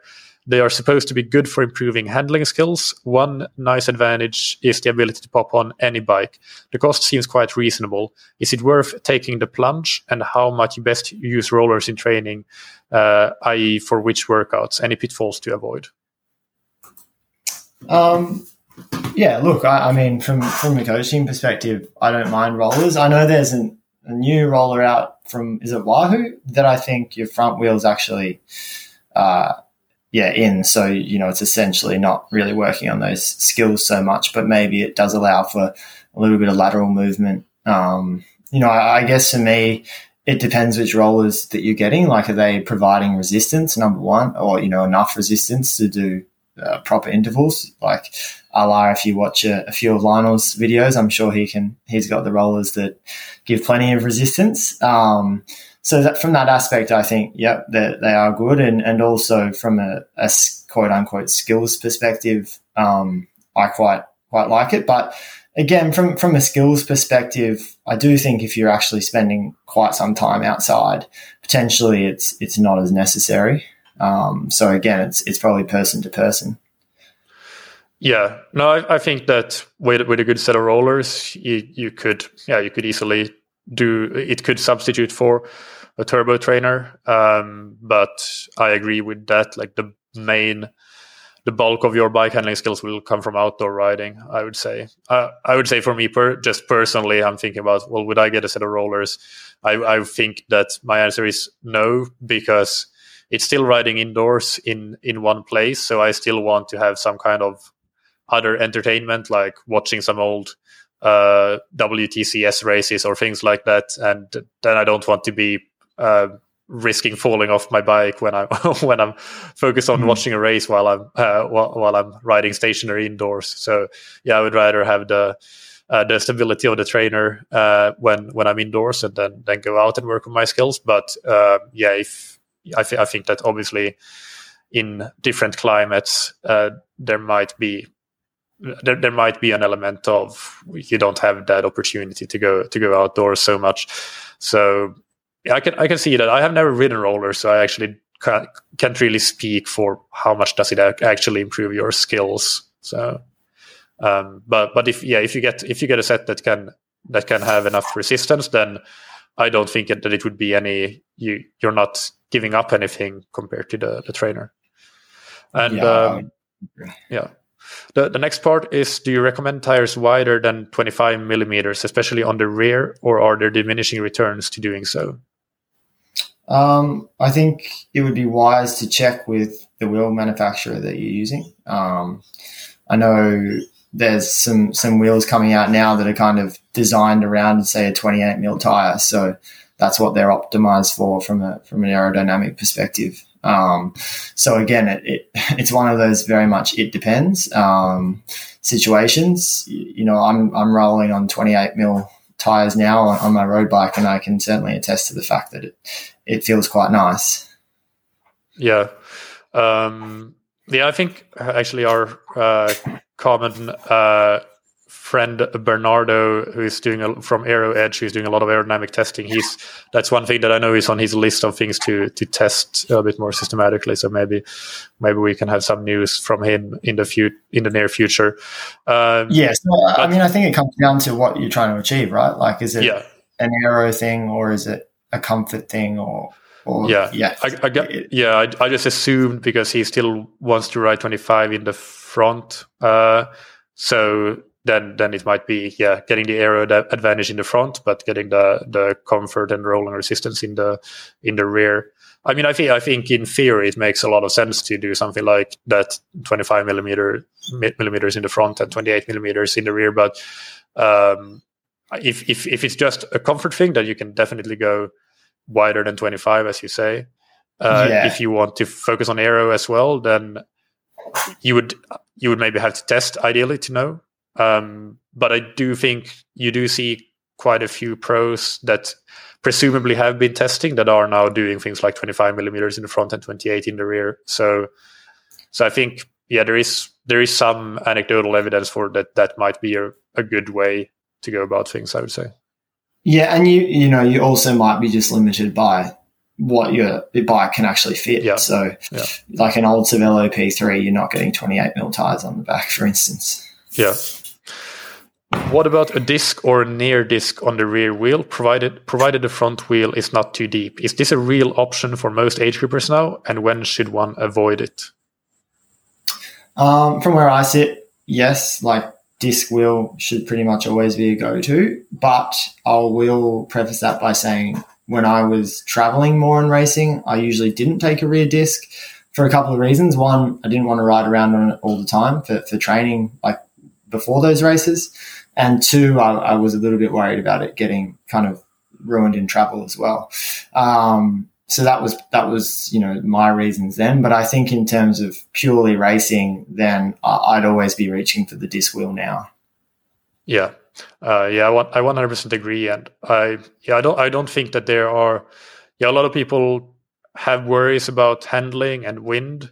They are supposed to be good for improving handling skills. One nice advantage is the ability to pop on any bike. The cost seems quite reasonable. Is it worth taking the plunge? And how much best use rollers in training, uh, i.e., for which workouts? Any pitfalls to avoid?" Um, yeah, look, I, I, mean, from from a coaching perspective, I don't mind rollers. I know there's an, a new roller out from is it Wahoo that I think your front wheels actually, uh, yeah, in. So you know, it's essentially not really working on those skills so much, but maybe it does allow for a little bit of lateral movement. Um, you know, I, I guess for me, it depends which rollers that you're getting. Like, are they providing resistance, number one, or, you know, enough resistance to do uh, proper intervals. Like a la, if you watch a, a, few of Lionel's videos, I'm sure he can. He's got the rollers that give plenty of resistance. Um, so that from that aspect, I think, yep, they, they are good, and and also from a, a quote unquote skills perspective, um, I quite quite like it. But again, from from a skills perspective, I do think if you're actually spending quite some time outside, potentially it's it's not as necessary. Um, so again, it's it's probably person to person. Yeah, no, I, I, think that with with a good set of rollers, you you could yeah you could easily do it could substitute for a turbo trainer. Um, but I agree with that. Like the main the bulk of your bike handling skills will come from outdoor riding. I would say. Uh, I would say for me, per, just personally, I'm thinking about well, would I get a set of rollers? I, I think that my answer is no because it's still riding indoors in in one place so i still want to have some kind of other entertainment like watching some old uh, WTCS races or things like that and then i don't want to be uh, risking falling off my bike when i'm [LAUGHS] when i'm focused on mm. watching a race while i'm uh, while, while, i'm riding stationary indoors so yeah i would rather have the uh, the stability of the trainer uh, when when I'm indoors, and then then go out and work on my skills. But uh, yeah, if I, th- I think that obviously in different climates uh, there might be there, there might be an element of you don't have that opportunity to go to go outdoors so much. So yeah, i can i can see that. I have never ridden roller so i actually can't, can't really speak for how much does it actually improve your skills. So um, but but if yeah if you get if you get a set that can that can have enough resistance then i don't think that it would be any you you're not giving up anything compared to the, the trainer. And yeah, um, yeah. The, the next part is do you recommend tires wider than 25 millimeters, especially on the rear, or are there diminishing returns to doing so? Um, I think it would be wise to check with the wheel manufacturer that you're using. Um, I know there's some some wheels coming out now that are kind of designed around, say, a 28 mil tire. So that's what they're optimized for from a from an aerodynamic perspective. Um, so again, it, it, [LAUGHS] it's one of those very much it depends um, situations. You, you, know, I'm I'm rolling on 28 mil tires now on, on, my road bike, and I can certainly attest to the fact that it it feels quite nice. Yeah, um, yeah. I think actually our uh, common uh, friend Bernardo, who's doing a, from Aero Edge, who's doing a lot of aerodynamic testing. He's that's one thing that I know is on his list of things to to test a bit more systematically. So maybe maybe we can have some news from him in the few in the near future. Um, yes, I mean I think it comes down to what you're trying to achieve, right? Like, is it yeah. an aero thing or is it a comfort thing or or, yeah, yeah, I, I got, yeah. I, I, just assumed because he still wants to ride 25 in the front, uh, so then then it might be yeah getting the aero advantage in the front, but getting the the comfort and rolling resistance in the in the rear. I mean, I think I think in theory it makes a lot of sense to do something like that, 25 millimeter millimeters in the front and 28 millimeters in the rear. But um, if if if it's just a comfort thing, then you can definitely go wider than 25, as you say. Uh, yeah. If you want to focus on aero as well, then you would you would maybe have to test ideally to know um, but I do think you do see quite a few pros that presumably have been testing that are now doing things like 25 millimeters in the front and 28 in the rear. So, so I think yeah, there is there is some anecdotal evidence for that. That might be a, a good way to go about things. I would say. Yeah, and you you know you also might be just limited by what your, your bike can actually fit. Yeah. So, yeah. like an old Cervelo P3, you're not getting 28 mil tires on the back, for instance. Yeah. What about a disc or a near disc on the rear wheel, provided provided the front wheel is not too deep? Is this a real option for most age groupers now, and when should one avoid it? Um, from where I sit, yes, like disc wheel should pretty much always be a go-to. But I will preface that by saying when I was traveling more and racing, I usually didn't take a rear disc for a couple of reasons. One, I didn't want to ride around on it all the time for, for training, like before those races. And two, I, I, was a little bit worried about it getting kind of ruined in travel as well. Um, so that was that was you know my reasons then. But I think in terms of purely racing, then I'd always be reaching for the disc wheel now. Yeah, uh, yeah, I I one hundred percent agree, and I yeah I don't I don't think that there are yeah a lot of people have worries about handling and wind.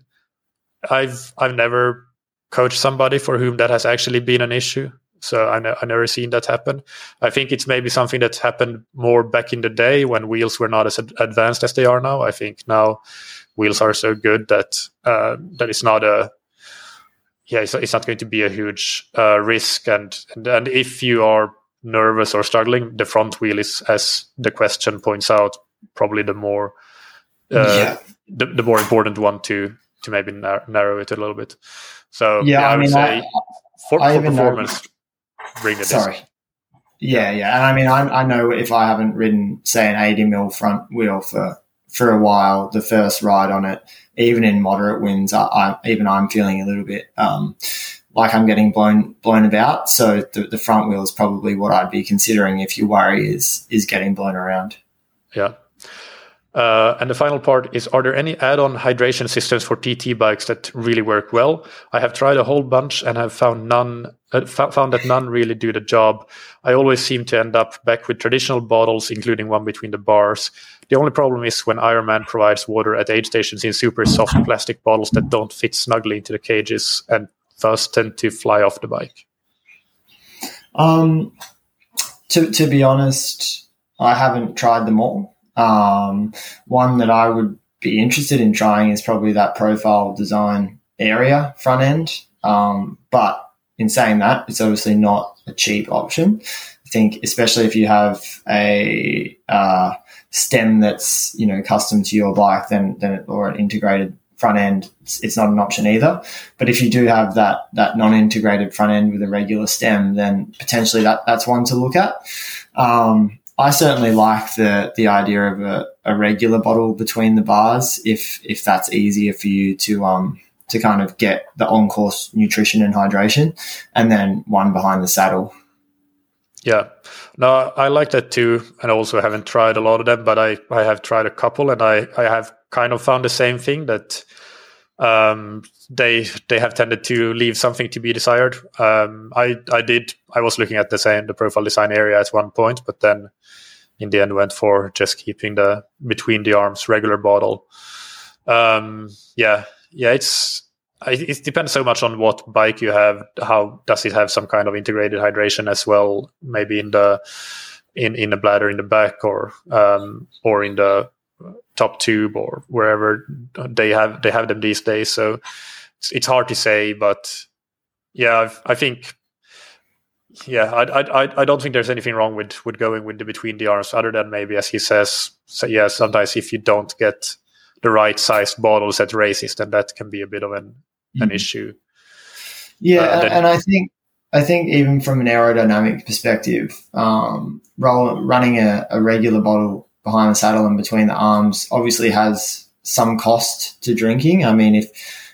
I've I've never coached somebody for whom that has actually been an issue. So I, I never seen that happen. I think it's maybe something that's happened more back in the day when wheels were not as ad- advanced as they are now. I think now wheels are so good that uh, that it's not a yeah it's, it's not going to be a huge uh, risk. And, and and if you are nervous or struggling, the front wheel is, as the question points out, probably the more uh, yeah. the, the more important one to to maybe nar- narrow it a little bit. So yeah, yeah I, I, would mean, say I, for, for performance Sorry. Yeah, yeah, and I mean, I, I know if I haven't ridden, say, an eighty mil front wheel for for a while, the first ride on it, even in moderate winds, I, I even I'm feeling a little bit um, like I'm getting blown blown about. So the, the front wheel is probably what I'd be considering if your worry is is getting blown around. Yeah. Uh, and the final part is Are there any add on hydration systems for TT bikes that really work well? I have tried a whole bunch and have found none. Uh, found that none really do the job. I always seem to end up back with traditional bottles, including one between the bars. The only problem is when Ironman provides water at aid stations in super soft plastic bottles that don't fit snugly into the cages and thus tend to fly off the bike. Um, to to be honest, I haven't tried them all. Um, one that I would be interested in trying is probably that Profile Design Aeria front end. Um, but in saying that, it's obviously not a cheap option. I think, especially if you have a uh, stem that's you know custom to your bike, then then or an integrated front end, it's, it's, not an option either. But if you do have that that non-integrated front end with a regular stem, then potentially that that's one to look at. Um, I certainly like the the idea of a, a regular bottle between the bars if if that's easier for you to um to kind of get the on course nutrition and hydration, and then one behind the saddle. Yeah, no, I like that too, and also haven't tried a lot of them, but I I have tried a couple, and I I have kind of found the same thing that um, they they have tended to leave something to be desired. Um, I I did I was looking at the same the Profile Design Aeria at one point, but then in the end went for just keeping the between the arms regular bottle. Um, yeah, yeah, it's it depends so much on what bike you have. How does it have some kind of integrated hydration as well? Maybe in the in in the bladder in the back or um, or in the top tube or wherever they have they have them these days. So it's, it's hard to say, but yeah, I've, i think yeah, I, I I don't think there's anything wrong with with going with the between the arms, other than maybe as he says, so yeah, sometimes if you don't get the right sized bottles at races, then that can be a bit of an mm. an issue. Yeah, uh, then, and I think I think even from an aerodynamic perspective, um, roll, running a, a regular bottle behind the saddle and between the arms obviously has some cost to drinking. I mean, if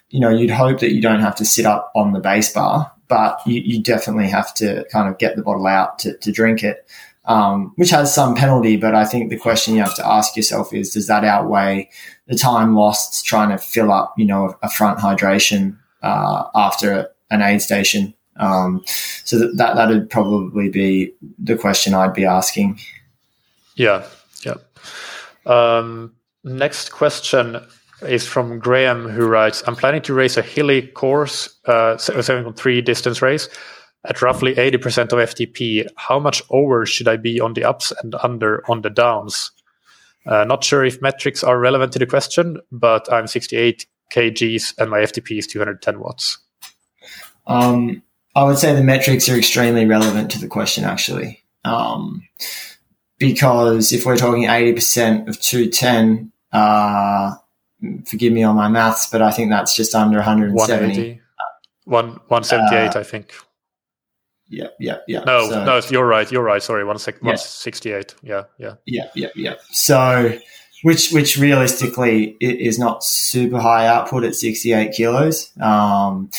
you know, you'd hope that you don't have to sit up on the base bar, but you, you definitely have to kind of get the bottle out to, to drink it, um, which has some penalty. But I think the question you have to ask yourself is, does that outweigh the time lost trying to fill up, you know, a front hydration uh, after an aid station? Um, so that, that that'd probably be the question I'd be asking. Yeah, yeah. Um, next question is from Graham, who writes I'm planning to race a hilly course, uh, 7.3 distance race at roughly 80% of FTP. How much over should I be on the ups and under on the downs? Uh, not sure if metrics are relevant to the question, but I'm 68 kgs and my FTP is 210 watts. Um, I would say the metrics are extremely relevant to the question, actually. Um, because if we're talking 80% of 210, uh, forgive me on my maths, but I think that's just under 170. One, 178, uh, I think. Yeah, yeah, yeah. No, so, no, you're right. You're right. Sorry, one sec, yeah. 168. Yeah, yeah. Yeah, yeah, yeah. So, which which realistically is not super high output at 68 kilos. Um,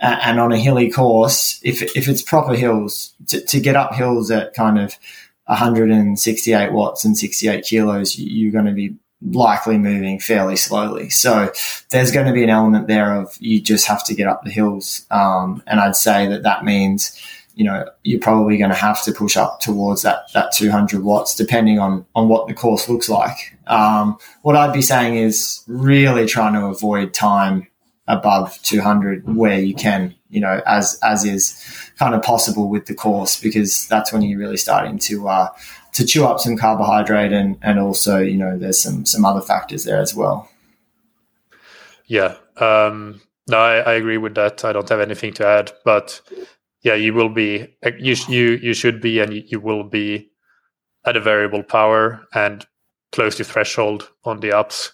and on a hilly course, if if it's proper hills, to, to get up hills at kind of 168 watts and 68 kilos, you're going to be likely moving fairly slowly. So there's going to be an element there of you just have to get up the hills. Um, and I'd say that that means, you know, you're probably going to have to push up towards that, that 200 watts, depending on, on what the course looks like. Um, what I'd be saying is really trying to avoid time above 200 where you can, you know, as as is kind of possible with the course, because that's when you're really starting to uh, to chew up some carbohydrate and and also, you know, there's some some other factors there as well. Yeah, um, no, I, I agree with that. I don't have anything to add, but yeah, you will be you you you should be and you, you will be at a variable power and close to threshold on the ups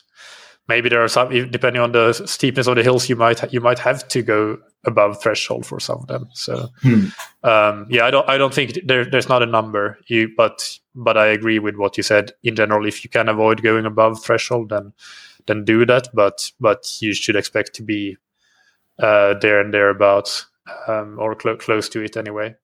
maybe there are some depending on the steepness of the hills you might you might have to go above threshold for some of them. So hmm. um, yeah i don't i don't think there, there's not a number. You but but i agree with what you said. In general if you can avoid going above threshold then then do that. But but you should expect to be uh, there and thereabouts um, or cl- close to it anyway.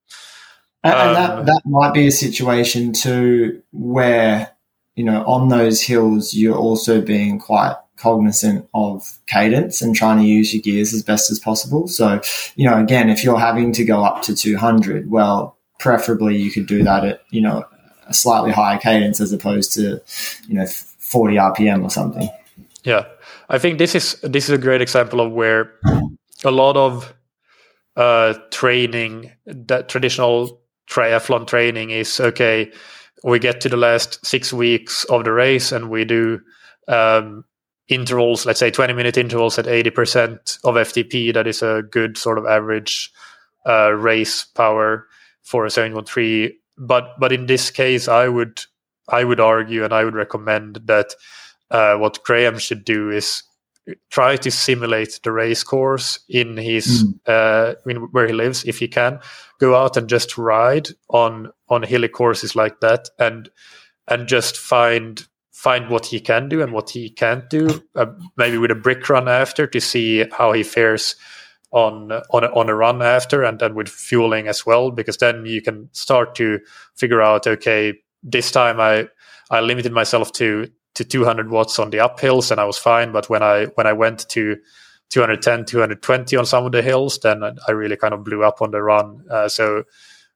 And, um, that, that might be a situation too where you know on those hills you're also being quite cognizant of cadence and trying to use your gears as best as possible. So, you know, again, if you're having to go up to 200, well, preferably you could do that at, you know, a slightly higher cadence as opposed to, you know, 40 RPM or something. Yeah. I think this is this is a great example of where a lot of uh, training, that traditional triathlon training is okay. We get to the last six weeks of the race and we do um, intervals, let's say 20 minute intervals at 80% of FTP, that is a good sort of average uh, race power for a 713. But but in this case, I would I would argue and I would recommend that uh, what Graham should do is try to simulate the race course in his mm. uh, in where he lives if he can go out and just ride on on hilly courses like that and and just find find what he can do and what he can't do uh, maybe with a brick run after to see how he fares on on a, on a run after and then with fueling as well because then you can start to figure out okay this time i i limited myself to to 200 watts on the uphills and I was fine. But when I when I went to 210, 220 on some of the hills, then I really kind of blew up on the run. Uh, so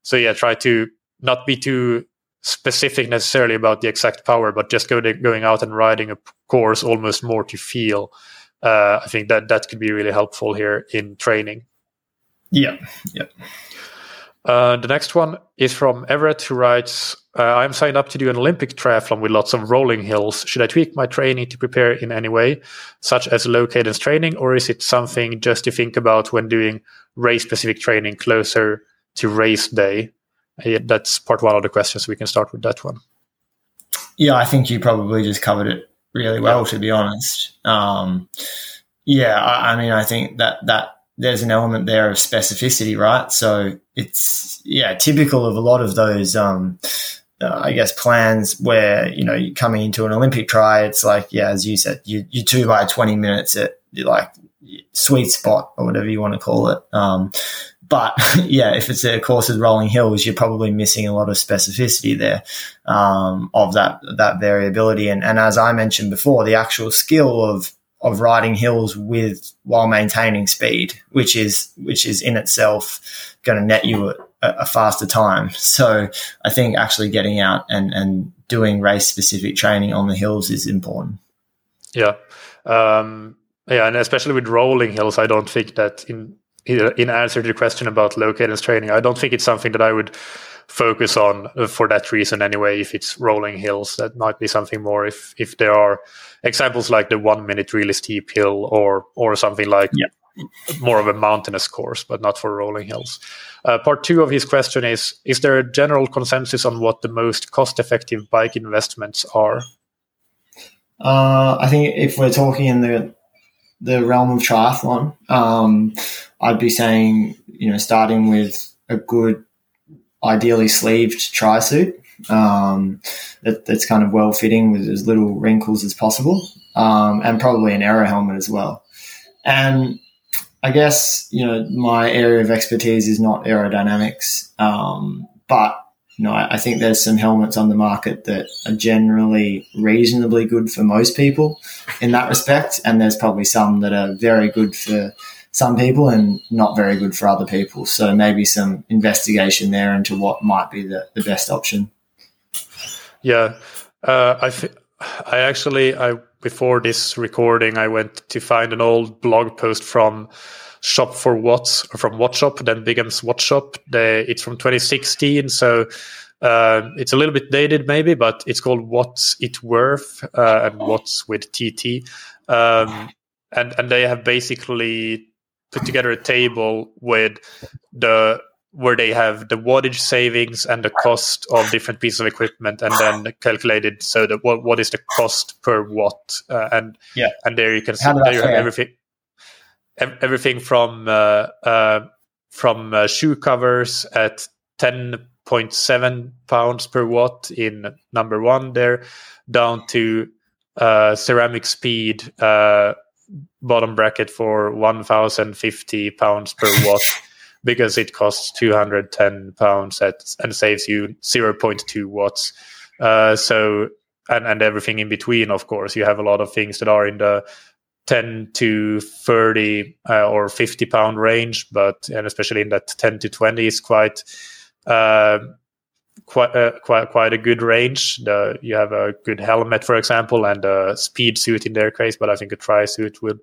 so yeah, try to not be too specific necessarily about the exact power, but just go to, going out and riding a course almost more to feel. Uh, I think that that could be really helpful here in training. Yeah, yeah. Uh, the next one is from Everett, who writes uh, I'm signed up to do an Olympic triathlon with lots of rolling hills. Should I tweak my training to prepare in any way, such as low cadence training, or is it something just to think about when doing race specific training closer to race day? That's part one of the questions. We can start with that one. Yeah, I think you probably just covered it really well, to be honest. Um, yeah, I, I mean, I think that that there's an element there of specificity, right? So it's yeah, typical of a lot of those um, uh, I guess plans where you know you're coming into an Olympic tri. It's like yeah, as you said, you you two by twenty minutes at like sweet spot or whatever you want to call it. Um, but [LAUGHS] yeah, if it's a course with rolling hills, you're probably missing a lot of specificity there um, of that that variability. And, and as I mentioned before, the actual skill of of riding hills with while maintaining speed, which is which is in itself going to net you a, faster time. So I think actually getting out and, and doing race specific training on the hills is important. Yeah. Um, yeah. And especially with rolling hills, I don't think that in, in answer to the question about low cadence training, I don't think it's something that I would focus on for that reason anyway. If it's rolling hills, that might be something more if, if there are examples like the one minute really steep hill or, or something like yeah more of a mountainous course, but not for rolling hills. Uh, part two of his question is Is there a general consensus on what the most cost effective bike investments are? Uh, I think if we're talking in the the realm of triathlon, um, I'd be saying, you know, starting with a good, ideally sleeved tri suit um, that, that's kind of well fitting with as little wrinkles as possible, um, and probably an aero helmet as well. And I guess you know my area of expertise is not aerodynamics, um, but you know I, I, think there's some helmets on the market that are generally reasonably good for most people in that respect, and there's probably some that are very good for some people and not very good for other people. So maybe some investigation there into what might be the, the best option. Yeah, uh, I I actually I before this recording, I went to find an old blog post from Shop for Watts from Wattshop, then Watch Shop. They, it's from 2016, so uh, it's a little bit dated maybe, but it's called What's It Worth uh, and What's with TT. Um, and and they have basically put together a table with the where they have the wattage savings and the cost of different pieces of equipment and then calculated so that what, what is the cost per watt uh, and yeah and there you can see there you have everything everything from uh, uh, from uh, shoe covers at 10.7 pounds per watt in number one there down to uh, CeramicSpeed uh, bottom bracket for 1050 pounds per watt [LAUGHS] because it costs 210 pounds at, and saves you 0.2 watts. Uh, so, and, and everything in between, of course, you have a lot of things that are in the 10 to 30 uh, or 50 pound range, but, and especially in that 10 to 20 is quite, uh, quite, uh, quite, quite a good range. The, you have a good helmet, for example, and a speed suit in their case, but I think a tri suit would,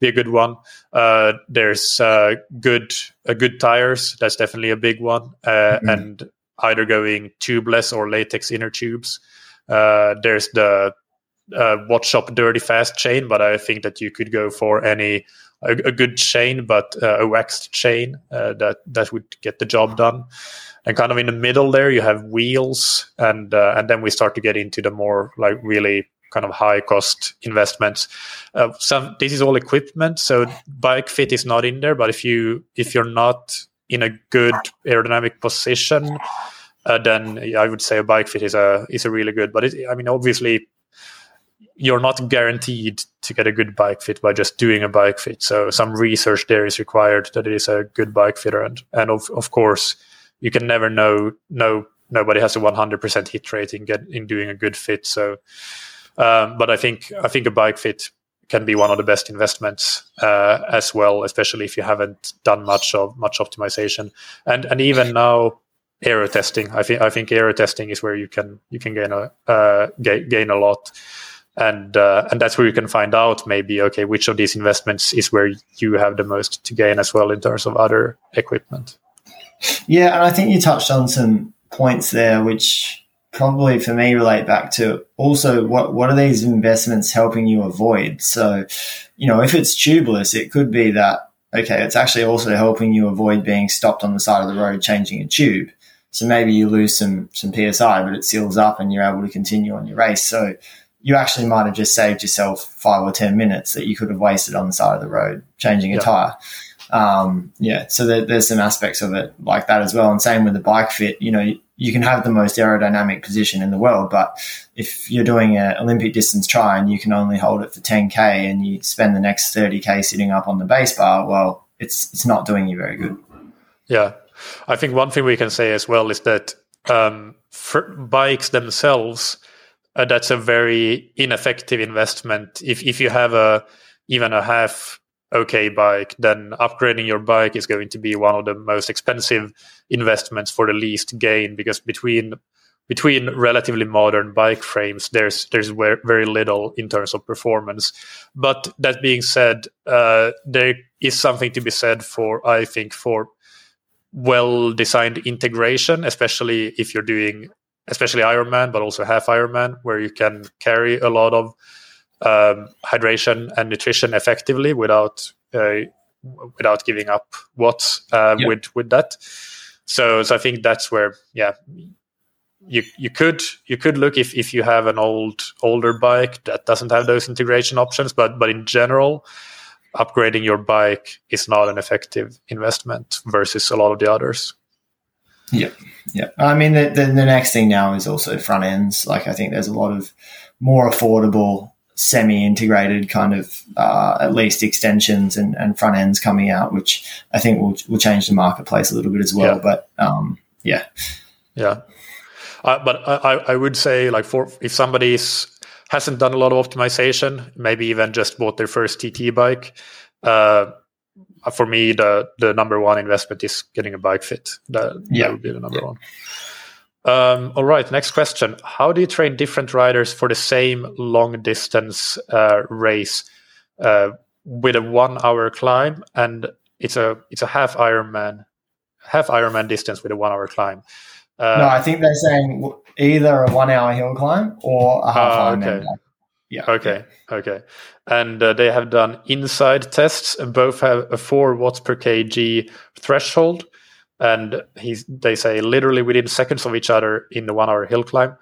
be a good one. Uh, there's uh, good uh, good tires. That's definitely a big one, uh, mm-hmm. and either going tubeless or latex inner tubes. Uh, there's the uh, Wattshop Dirty Fast chain, but I think that you could go for any a, a good chain, but a waxed chain that that would get the job done. And kind of in the middle there, you have wheels, and and then we start to get into the more like really kind of high cost investments. Uh, some this is all equipment, so bike fit is not in there. But if you if you're not in a good aerodynamic position, uh, then I would say a bike fit is a is a really good. But it, I mean, obviously, you're not guaranteed to get a good bike fit by just doing a bike fit. So some research there is required that it is a good bike fitter, and and of of course you can never know. No, nobody has a 100% hit rate in get in doing a good fit. So, um, but I think I think a bike fit can be one of the best investments uh, as well, especially if you haven't done much of much optimization. And and even now, aero testing. I think I think aero testing is where you can you can gain a uh, gain, gain a lot. And uh, and that's where you can find out maybe okay which of these investments is where you have the most to gain as well in terms of other equipment. Yeah, and I think you touched on some points there, which probably for me relate back to also what what are these investments helping you avoid? So, you know, if it's tubeless, it could be that okay, it's actually also helping you avoid being stopped on the side of the road changing a tube. So maybe you lose some some psi, but it seals up and you're able to continue on your race. So you actually might have just saved yourself five or ten minutes that you could have wasted on the side of the road changing a yeah. tire. Um, yeah, so there, there's some aspects of it like that as well. And same with the bike fit, you know, you can have the most aerodynamic position in the world, but if you're doing an Olympic distance tri and you can only hold it for 10k and you spend the next 30k sitting up on the base bar, well, it's it's not doing you very good. Yeah, I think one thing we can say as well is that um, bikes themselves, uh, that's a very ineffective investment. If if you have a even a half okay bike, then upgrading your bike is going to be one of the most expensive investments for the least gain because between between relatively modern bike frames, there's there's very little in terms of performance. But that being said, uh, there is something to be said for I think for well designed integration, especially if you're doing especially Ironman, but also half Ironman, where you can carry a lot of um, hydration and nutrition effectively without uh, without giving up what uh, yep. with with that. So, so I think that's where yeah you you could you could look if if you have an old older bike that doesn't have those integration options, but but in general. Upgrading your bike is not an effective investment versus a lot of the others. Yeah, yeah. I mean, the, the, the next thing now is also front ends. Like, I think there's a lot of more affordable semi-integrated kind of uh, at least extensions and, and, front ends coming out, which I think will will change the marketplace a little bit as well. Yeah. But um, yeah, yeah. Uh, but I, I would say like for if somebody's hasn't done a lot of optimization, maybe even just bought their first TT bike. Uh, for me, the the number one investment is getting a bike fit. That, yeah. that would be the number yeah. one. Um, all right, next question. How do you train different riders for the same long distance uh, race uh, with a one hour climb and it's a it's a half Ironman half Ironman distance with a one hour climb? Uh, no, I think they're saying either a one hour hill climb or a half uh, Ironman. Okay. Yeah. Okay. Okay. And uh, they have done INSCYD tests and both have a four watts per kg threshold and he's they say literally within seconds of each other in the one hour hill climb.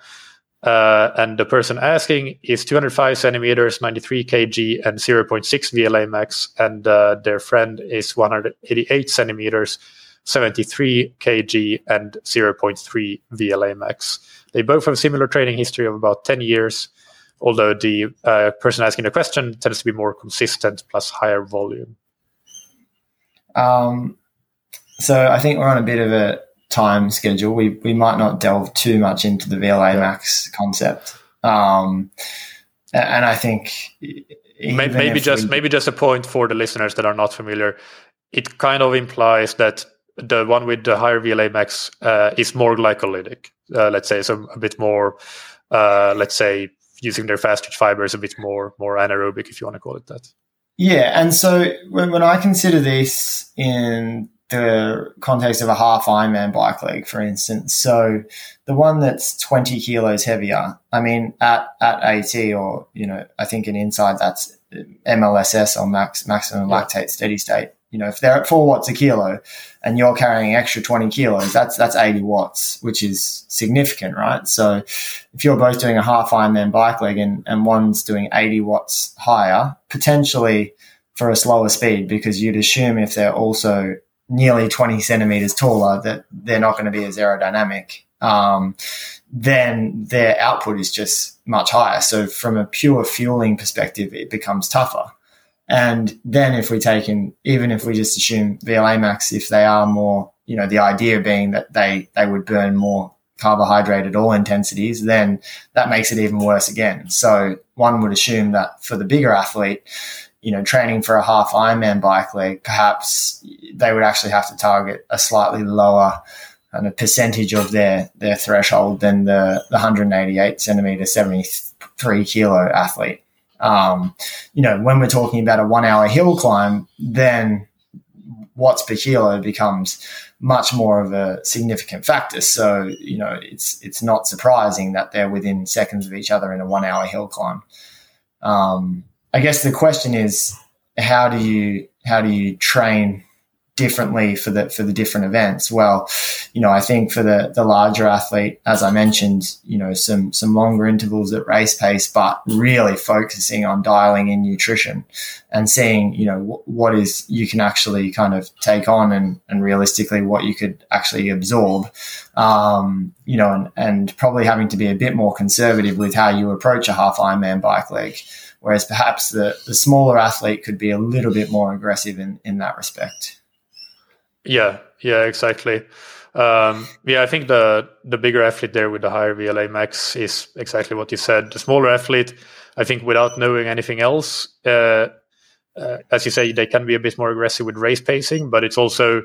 Uh, and the person asking is 205 centimeters, 93 kg, and 0.6 VLA max. And uh, their friend is 188 centimeters, 73 kg, and 0.3 VLA max. They both have similar training history of about 10 years, although the uh, person asking the question tends to be more consistent plus higher volume. Um, so I think we're on a bit of a time schedule. We we might not delve too much into the VLA yeah. Max concept, um, and I think maybe, just we, maybe just a point for the listeners that are not familiar. It kind of implies that the one with the higher VLA max uh, is more glycolytic. Uh, let's say so a bit more. Uh, let's say using their fast twitch fibers a bit more more anaerobic, if you want to call it that. Yeah, and so when, when I consider this in the context of a half Ironman bike leg, for instance. So the one that's 20 kilos heavier, I mean, at, at AT or, you know, I think an INSCYD that's MLSS or max, maximum yeah. lactate steady state. You know, if they're at four watts a kilo and you're carrying extra 20 kilos, that's, that's 80 watts, which is significant, right? So if you're both doing a half Ironman bike leg and, and one's doing 80 watts higher, potentially for a slower speed, because you'd assume if they're also nearly 20 centimeters taller that they're not going to be as aerodynamic. Um, then their output is just much higher. So from a pure fueling perspective, it becomes tougher. And then if we take in, even if we just assume VLA max, if they are more, you know, the idea being that they, they would burn more carbohydrate at all intensities, then that makes it even worse again. So one would assume that for the bigger athlete, you know, training for a half Ironman bike leg, perhaps they would actually have to target a slightly lower kind of percentage of their their threshold than the, the 188 centimeter, 73 kilo athlete. Um, you know, when we're talking about a one hour hill climb, then watts per kilo becomes much more of a significant factor. So, you know, it's it's not surprising that they're within seconds of each other in a one hour hill climb. Um, I guess the question is, how do you how do you train differently for the for the different events? Well, you know, I think for the the larger athlete, as I mentioned, you know, some some longer intervals at race pace, but really focusing on dialing in nutrition and seeing, you know, what is you can actually kind of take on and and realistically what you could actually absorb. Um, you know, and, and probably having to be a bit more conservative with how you approach a half Ironman bike leg whereas perhaps the, the smaller athlete could be a little bit more aggressive in, in that respect. Yeah, yeah, exactly. Um, yeah, I think the the bigger athlete there with the higher VLA max is exactly what you said. The smaller athlete, I think, without knowing anything else, uh, uh, as you say, they can be a bit more aggressive with race pacing, but it's also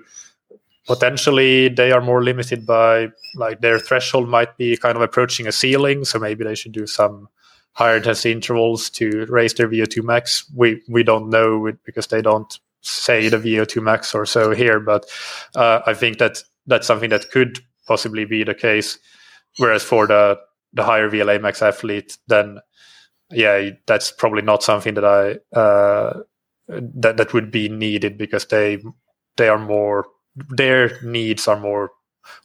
potentially they are more limited by like their threshold might be kind of approaching a ceiling, so maybe they should do some higher intensity intervals to raise their VO2 max. We we don't know because they don't say the VO2 max or so here, but uh, I think that that's something that could possibly be the case. Whereas for the the higher VLA max athlete, then yeah, that's probably not something that I uh, that that would be needed because they they are more their needs are more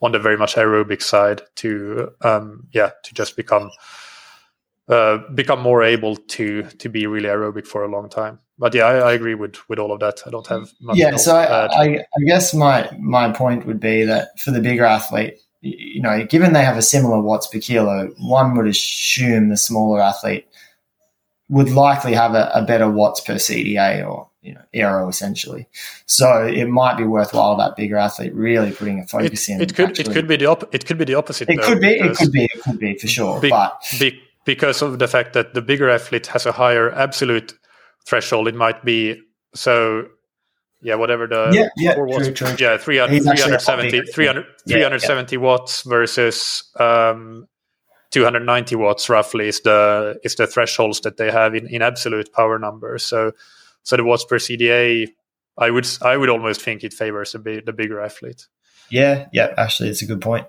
on the very much aerobic side to um, yeah to just become uh, become more able to to be really aerobic for a long time. But yeah, I, I agree with with all of that. I don't have much. Yeah, so I, I, I guess my my point would be that for the bigger athlete, you know, given they have a similar watts per kilo, one would assume the smaller athlete would likely have a, a better watts per CDA or you know aero essentially. So it might be worthwhile that bigger athlete really putting a focus it, in. It could actually. it could be the op- it could be the opposite. It though, could be it could be it could be for sure. Be, but be, because of the fact that the bigger athlete has a higher absolute threshold. It might be so. Yeah, whatever the yeah, yeah, true, true. yeah 300, 370, 300, 370 yeah, watts versus um, 290 watts roughly is the is the thresholds that they have in, in absolute power numbers. So so the watts per CDA, I would I would almost think it favors the, the bigger athlete. Yeah, yeah, actually, it's a good point.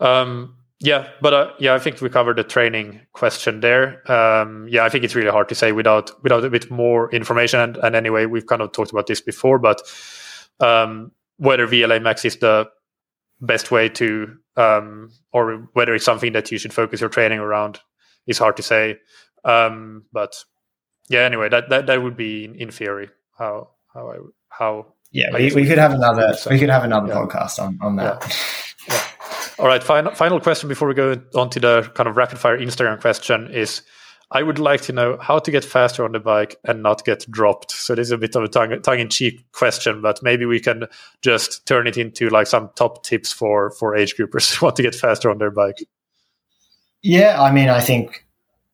Um, yeah, but uh, yeah, I think we covered the training question there. Um, yeah, I think it's really hard to say without without a bit more information. And, and anyway, we've kind of talked about this before, but um, whether VLA max is the best way to, um, or whether it's something that you should focus your training around, is hard to say. Um, but yeah, anyway, that, that that would be in, in theory how how I how. Yeah, we, we could have another we could have another yeah. podcast on on that. Yeah. All right, final final question before we go on to the kind of rapid fire Instagram question is I would like to know how to get faster on the bike and not get dropped. So this is a bit of a tongue, tongue in cheek question, but maybe we can just turn it into like some top tips for for age groupers [LAUGHS] who want to get faster on their bike. Yeah, I mean, I think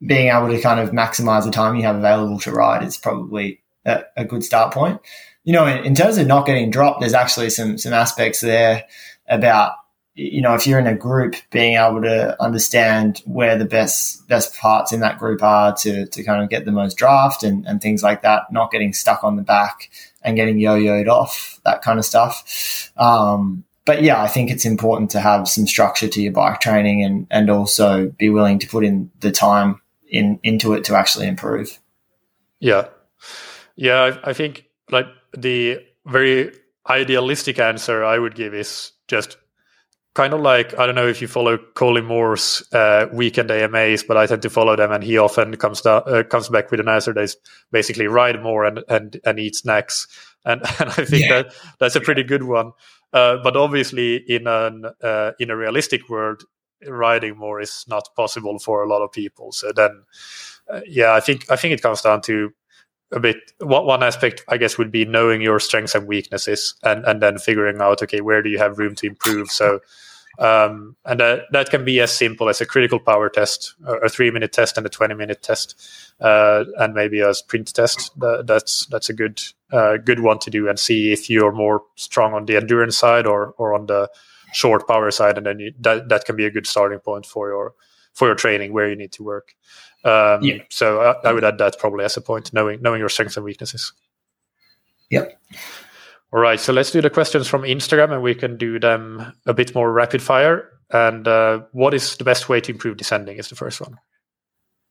being able to kind of maximize the time you have available to ride is probably a, a good start point. You know, in, in terms of not getting dropped, there's actually some some aspects there about you know, if you're in a group, being able to understand where the best best parts in that group are to to kind of get the most draft and, and things like that, not getting stuck on the back and getting yo-yoed off, that kind of stuff. Um, but yeah, I think it's important to have some structure to your bike training and and also be willing to put in the time in into it to actually improve. Yeah, yeah, I, I think like the very idealistic answer I would give is just kind of like I don't know if you follow Colin Moore's uh, weekend AMAs, but I tend to follow them, and he often comes down, uh, comes back with an answer that's basically ride more and and and eat snacks, and [LAUGHS] and I think yeah. that that's a pretty good one. Uh, but obviously, in an uh, in a realistic world, riding more is not possible for a lot of people. So then, uh, yeah, I think I think it comes down to a bit one aspect i guess would be knowing your strengths and weaknesses and and then figuring out okay where do you have room to improve? So um, and that, that can be as simple as a critical power test a three minute test and a 20 minute test uh, and maybe a sprint test. That, that's that's a good uh, good one to do and see if you're more strong on the endurance side or or on the short power side. And then you, that that can be a good starting point for your for your training where you need to work um, yeah. So I, I, would add that probably as a point, knowing knowing your strengths and weaknesses. Yep. All right. So let's do the questions from Instagram, and we can do them a bit more rapid fire. And uh, what is the best way to improve descending? Is the first one.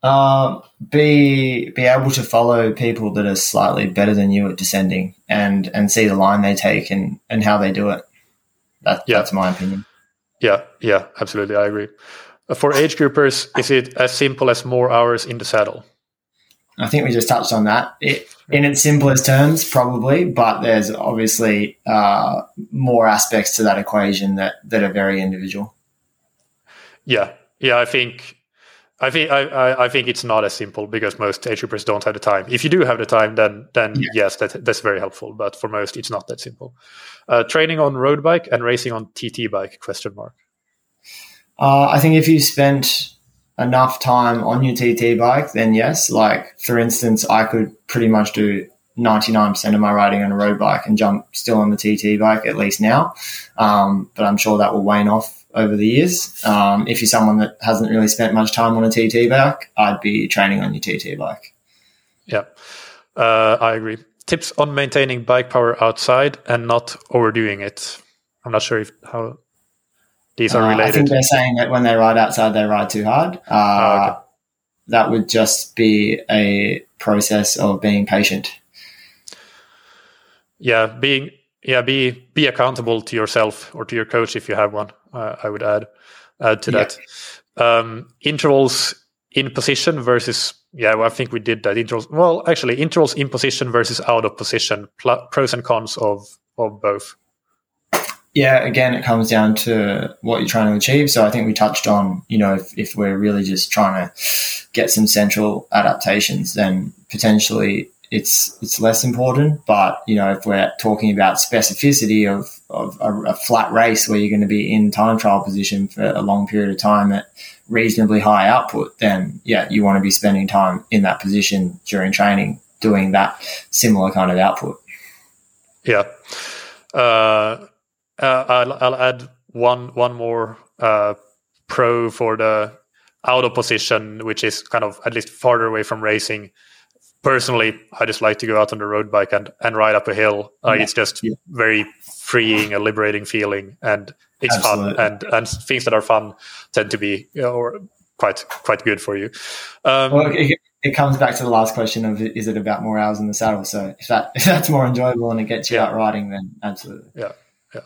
Uh, be be able to follow people that are slightly better than you at descending, and and see the line they take and and how they do it. That, yeah. That's my opinion. Yeah, yeah, absolutely, I agree. For age groupers, is it as simple as more hours in the saddle? I think we just touched on that. It, in its simplest terms, probably, but there's obviously uh, more aspects to that equation that, that are very individual. Yeah, yeah, I think, I think, I, I think it's not as simple because most age groupers don't have the time. If you do have the time, then then yeah. yes, that that's very helpful. But for most, it's not that simple. Uh, training on road bike and racing on TT bike? Question mark. Uh, I think if you spent enough time on your TT bike, then yes. Like for instance, I could pretty much do 99% of my riding on a road bike and jump still on the TT bike at least now. Um, but I'm sure that will wane off over the years. Um, if you're someone that hasn't really spent much time on a TT bike, I'd be training on your TT bike. Yeah, uh, I agree. Tips on maintaining bike power outside and not overdoing it. I'm not sure if how these are related. Uh, I think they're saying that when they ride outside, they ride too hard. Uh, oh, okay. That would just be a process of being patient. Yeah, being yeah be be accountable to yourself or to your coach if you have one. Uh, I would add add to yeah. that. Um, intervals in position versus yeah, well, I think we did that intervals. Well, actually, intervals in position versus out of position. Pl- pros and cons of of both yeah, again, it comes down to what you're trying to achieve. So I think we touched on, you know, if, if we're really just trying to get some central adaptations, then potentially it's it's less important. But you know, if we're talking about specificity of, of a, a, flat race where you're going to be in time trial position for a long period of time at reasonably high output, then yeah, you want to be spending time in that position during training doing that similar kind of output. Yeah. Uh, uh, I'll, I'll add one one more uh, pro for the out of position, which is kind of at least farther away from racing. Personally, I just like to go out on the road bike and, and ride up a hill. Uh, yeah. It's just yeah. very freeing, a liberating feeling, and it's Absolutely. fun. And and things that are fun tend to be you know, quite quite good for you. Um, well, it, it, comes back to the last question of is it about more hours in the saddle? So if that [LAUGHS] if that's more enjoyable and it gets you yeah. out riding, then absolutely. Yeah yeah.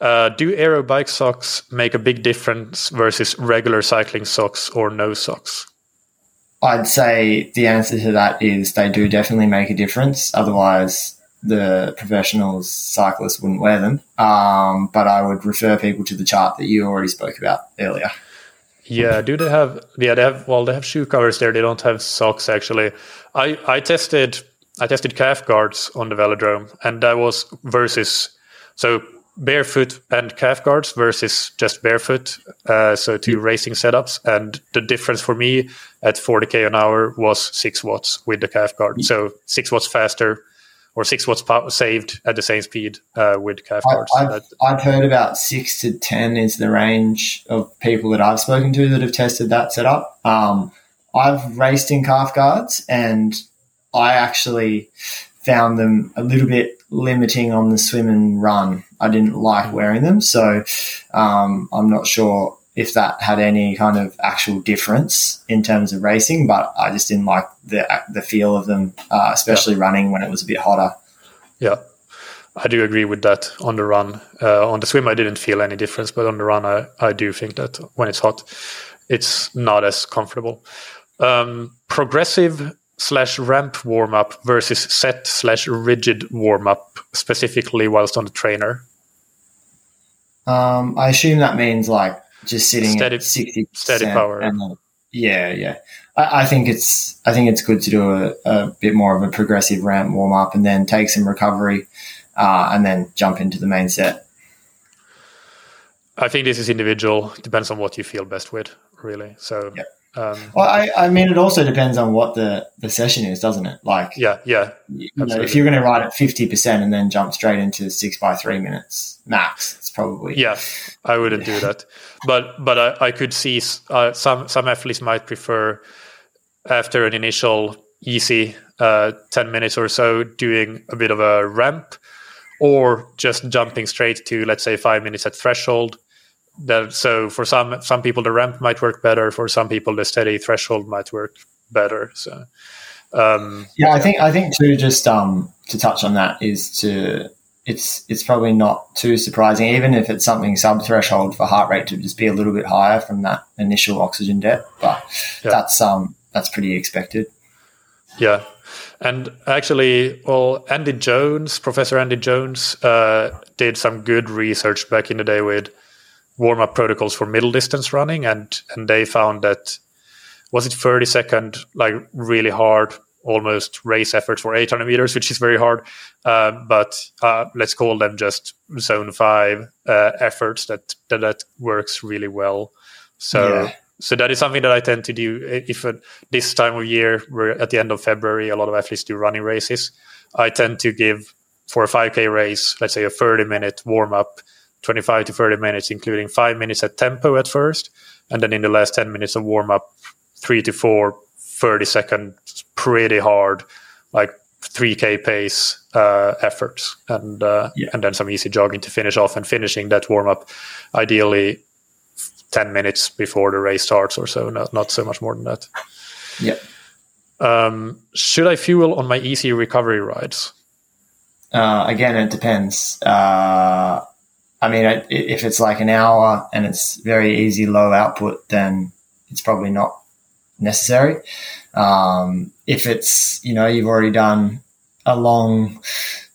Uh, do aero bike socks make a big difference versus regular cycling socks or no socks? I'd say the answer to that is they do definitely make a difference. Otherwise, the professionals cyclists wouldn't wear them. Um, but I would refer people to the chart that you already spoke about earlier. Yeah, do they have? Yeah, they have. Well, they have shoe covers there. They don't have socks actually. I I tested I tested calf guards on the velodrome, and that was versus so barefoot and calf guards versus just barefoot. Uh, so two racing setups, and the difference for me at 40k an hour was six watts with the calf guard. So six watts faster, or six watts power saved at the same speed uh, with calf guards. I, have I've heard about six to ten is the range of people that I've spoken to that have tested that setup. Um, I've raced in calf guards, and I actually found them a little bit limiting on the swim and run. I didn't like wearing them, so um, I'm not sure if that had any kind of actual difference in terms of racing. But I just didn't like the the feel of them, uh, especially yeah. running when it was a bit hotter. Yeah, I do agree with that on the run. Uh, on the swim, I didn't feel any difference, but on the run, I, I do think that when it's hot, it's not as comfortable. Um, progressive slash ramp warm up versus set slash rigid warm up, specifically whilst on the trainer. Um, I assume that means like just sitting Steady- at sixty steady power. And yeah, yeah. I, I think it's I think it's good to do a, a bit more of a progressive ramp warm up and then take some recovery, uh, and then jump into the main set. I think this is individual, depends on what you feel best with, really. So, Yep. Um, Well, I, I mean, it also depends on what the, the session is, doesn't it? Like, yeah, yeah, you know, if you're going to ride at fifty percent and then jump straight into six by three minutes max, it's probably yeah. I wouldn't do that, but but I, I could see uh, some some athletes might prefer after an initial easy uh, ten minutes or so doing a bit of a ramp, or just jumping straight to let's say five minutes at threshold. That so for some some people the ramp might work better. For some people the steady threshold might work better. So. Um, Yeah, I think I think too. Just um, to touch on that is to it's it's probably not too surprising, even if it's something sub threshold for heart rate to just be a little bit higher from that initial oxygen depth. But Yeah. that's um that's pretty expected. Yeah. And actually, well, Andy Jones, Professor Andy Jones, uh, did some good research back in the day with warm up protocols for middle distance running. And, and they found that, was it 30 second, like really hard, almost race efforts for 800 meters, which is very hard. Uh, but uh, let's call them just zone five uh, efforts that, that, that works really well. So, Yeah. so that is something that I tend to do. If uh, this time of year, we're at the end of February, a lot of athletes do running races. I tend to give for a 5K race, let's say a 30 minute warm up, 25 to 30 minutes, including five minutes at tempo at first. And then in the last 10 minutes of warm up, three to four 30 second, pretty hard, like 3K pace uh, efforts. And, uh, Yeah. and then some easy jogging to finish off and finishing that warm up, ideally 10 minutes before the race starts or so, not, not so much more than that. Yeah. Um, should I fuel on my easy recovery rides? Uh, again, it depends. Uh, I mean, if it's like an hour and it's very easy low output, then it's probably not necessary. Um, if it's, you know, you've already done a long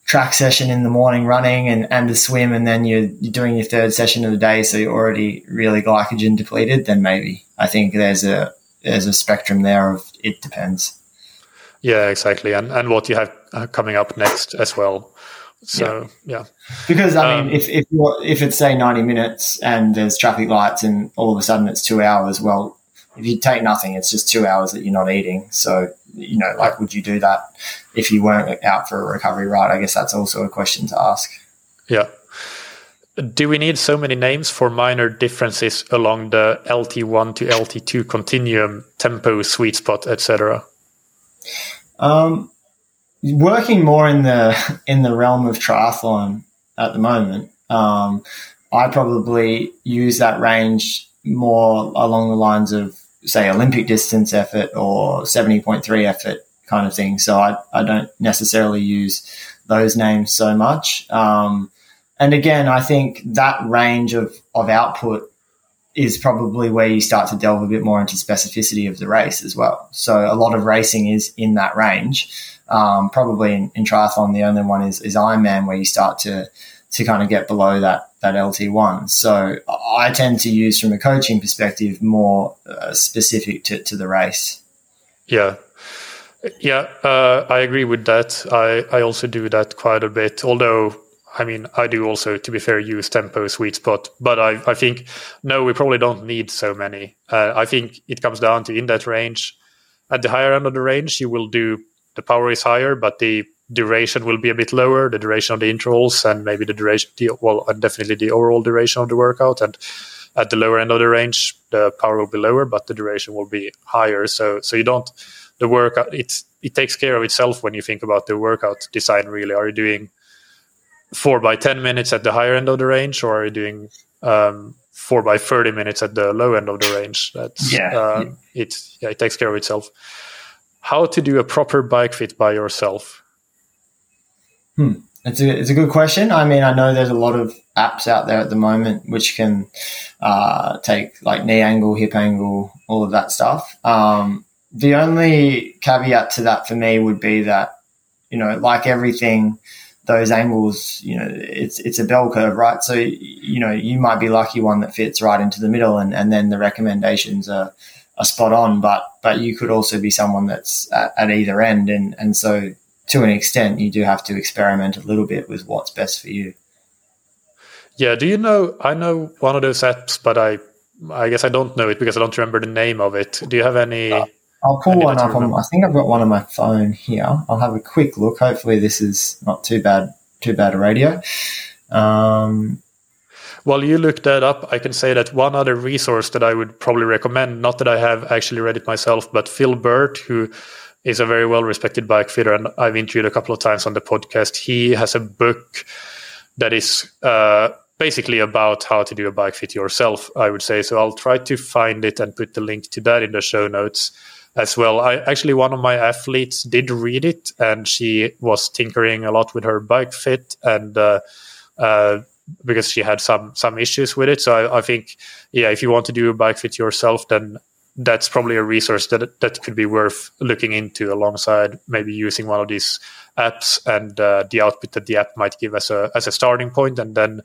track session in the morning running and, and a swim, and then you're, you're doing your third session of the day, so you're already really glycogen depleted, then maybe. I think there's a, there's a spectrum there of it depends. Yeah, exactly. And, and what you have uh, coming up next as well. So, yeah. Because I Um, mean, if if you're, if it's say ninety minutes and there's traffic lights and all of a sudden it's two hours, well, if you take nothing, it's just two hours that you're not eating. So you know, like, would you do that if you weren't out for a recovery ride? I guess that's also a question to ask. Yeah. Do we need so many names for minor differences along the LT1 to LT2 continuum, tempo, sweet spot, etc.? Um, working more in the [LAUGHS] in the realm of triathlon at the moment, um, I probably use that range more along the lines of say Olympic distance effort or seventy point three effort kind of thing. So I I don't necessarily use those names so much. Um, and again, I think that range of of output is probably where you start to delve a bit more into specificity of the race as well. So a lot of racing is in that range. Um, probably in, in triathlon, the only one is, is Ironman where you start to to kind of get below that that LT one. So I tend to use from a coaching perspective more uh, specific to, to the race. Yeah. Yeah, uh, I agree with that. I, I also do that quite a bit. Although, I mean, I do also, to be fair, use tempo sweet spot. But I, I think, no, we probably don't need so many. Uh, I think it comes down to in that range. At the higher end of the range, you will do the power is higher, but the duration will be a bit lower. The duration of the intervals and maybe the duration, the, well, and definitely the overall duration of the workout. And at the lower end of the range, the power will be lower, but the duration will be higher. So, so you don't the workout it's it takes care of itself when you think about the workout design really are you doing four by 10 minutes at the higher end of the range or are you doing um, four by 30 minutes at the low end of the range that's Yeah. um, it yeah it takes care of itself how to do a proper bike fit by yourself Hmm. it's a, it's a good question. I mean, I know there's a lot of apps out there at the moment which can uh, take like knee angle, hip angle, all of that stuff. Um, the only caveat to that for me would be that, you know, like everything, those angles, you know, it's it's a bell curve, right? So you know, you might be lucky one that fits right into the middle, and, and then the recommendations are, are spot on. But but you could also be someone that's at, at either end, and and so to an extent, you do have to experiment a little bit with what's best for you. Yeah. Do you know? I know one of those apps, but I I guess I don't know it because I don't remember the name of it. Do you have any? Uh, I'll pull one up. On, I think I've got one on my phone here. I'll have a quick look. Hopefully, this is not too bad. Too bad a radio. Um, while you look that up, I can say that one other resource that I would probably recommend, not that I have actually read it myself, but Phil Burt, who is a very well respected bike fitter, and I've interviewed a couple of times on the podcast. He has a book that is uh, basically about how to do a bike fit yourself, I would say. So I'll try to find it and put the link to that in the show notes as well. I actually one of my athletes did read it, and she was tinkering a lot with her bike fit, and uh, uh, because she had some some issues with it. So I, I, think, yeah, if you want to do a bike fit yourself, then that's probably a resource that that could be worth looking into alongside maybe using one of these apps and uh, the output that the app might give as a as a starting point, and then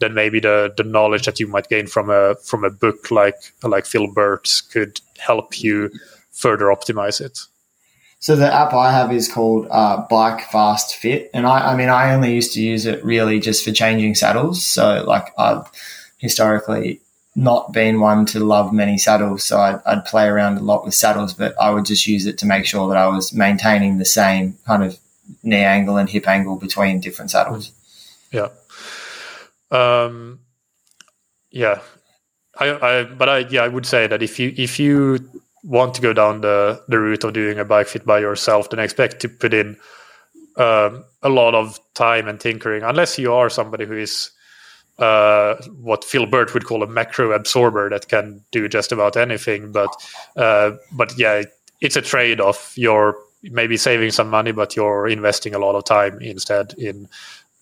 then maybe the the knowledge that you might gain from a from a book like like Phil Burt's could help you further optimize it. So the app I have is called uh, Bike Fast Fit, and I, I mean I only used to use it really just for changing saddles. So like I've historically not been one to love many saddles, so I'd, I'd, play around a lot with saddles, but I would just use it to make sure that I was maintaining the same kind of knee angle and hip angle between different saddles. Yeah. Um, yeah. I, I, but I, yeah, I would say that if you, if you want to go down the, the route of doing a bike fit by yourself, then expect to put in um, a lot of time and tinkering, unless you are somebody who is uh, what Phil Burt would call a macro absorber that can do just about anything. But uh, but yeah, it's a trade off. You're maybe saving some money, but you're investing a lot of time instead in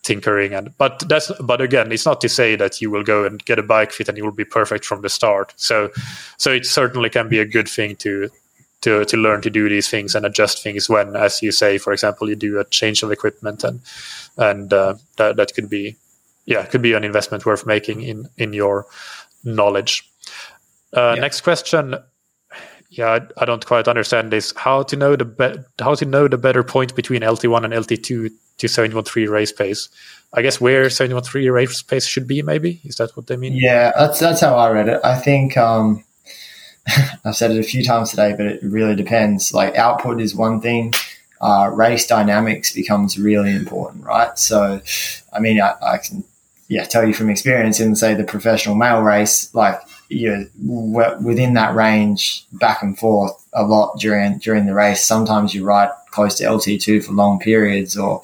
tinkering and but that's but again it's not to say that you will go and get a bike fit and you will be perfect from the start. So so it certainly can be a good thing to to to learn to do these things and adjust things when as you say for example you do a change of equipment and and uh, that that could be yeah could be an investment worth making in in your knowledge. Uh, yeah. next question yeah I, don't quite understand this how to know the be- how to know the better point between lt1 and lt2 to 713 race pace. I guess where 713 race pace should be, maybe is that what they mean? Yeah, that's that's how I read it. I think um, [LAUGHS] I've said it a few times today, but it really depends. Like output is one thing. Uh, race dynamics becomes really important, right? So, I mean, I, I can, yeah, tell you from experience in say the professional male race, like you know, within that range, back and forth a lot during during the race. Sometimes you ride close to LT2 for long periods, or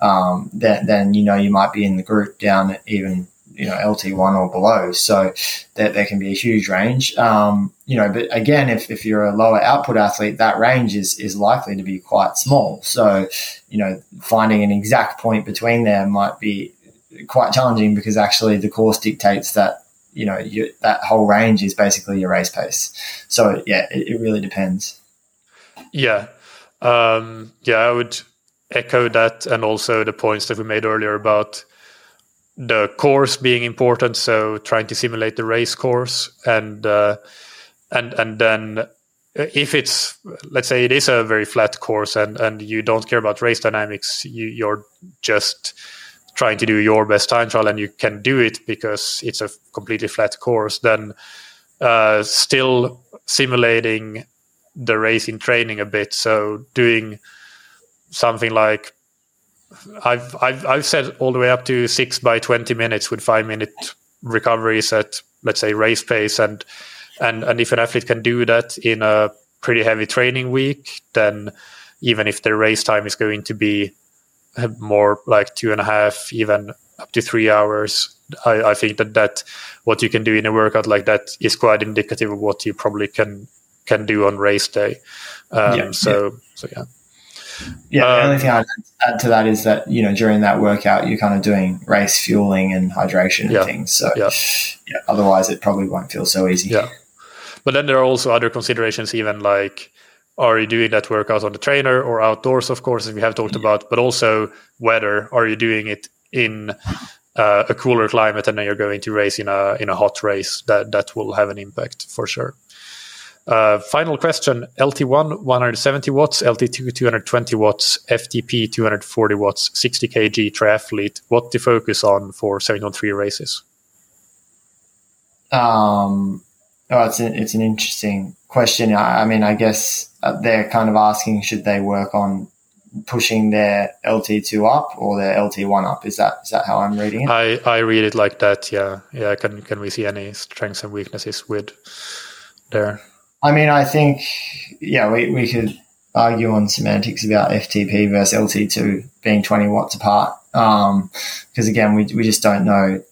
um, then, then you know you might be in the group down even you know LT1 or below. So there, there can be a huge range. Um, you know, but again, if, if you're a lower output athlete, that range is is likely to be quite small. So you know, finding an exact point between there might be quite challenging because actually the course dictates that you know you, that whole range is basically your race pace. So yeah, it, it really depends. Yeah, um, yeah, I would echo that, and also the points that we made earlier about the course being important. So trying to simulate the race course, and uh, and and then if it's let's say it is a very flat course, and and you don't care about race dynamics, you, you're just trying to do your best time trial, and you can do it because it's a completely flat course. Then uh, still simulating the race in training a bit. So doing something like I've I've I've said all the way up to six by twenty minutes with five minute recoveries at let's say race pace and and and if an athlete can do that in a pretty heavy training week, then even if their race time is going to be more like two and a half, even up to three hours, I, I think that that what you can do in a workout like that is quite indicative of what you probably can can do on race day. Um, yeah, so yeah. so yeah. Yeah, the Um, only thing I'd add to that is that you know during that workout you're kind of doing race fueling and hydration and Yeah. things. So Yeah. yeah, otherwise it probably won't feel so easy. Yeah. But then there are also other considerations, even like are you doing that workout on the trainer or outdoors, of course, as we have talked about, but also weather. Are you doing it in uh, a cooler climate and then you're going to race in a in a hot race? That that will have an impact for sure. Uh, final question: LT1 170 watts, LT2 220 watts, FTP 240 watts, 60 kg triathlete. What to focus on for 713 races? Um, oh, it's an, it's an interesting question. I, I mean, I guess uh, they're kind of asking should they work on pushing their LT2 up or their LT1 up? Is that is that how I'm reading it? I, I read it like that. Yeah, yeah. Can can we see any strengths and weaknesses with there? I mean, I think, yeah, we, we could argue on semantics about FTP versus LT2 being 20 watts apart. Um, because again, we, we just don't know,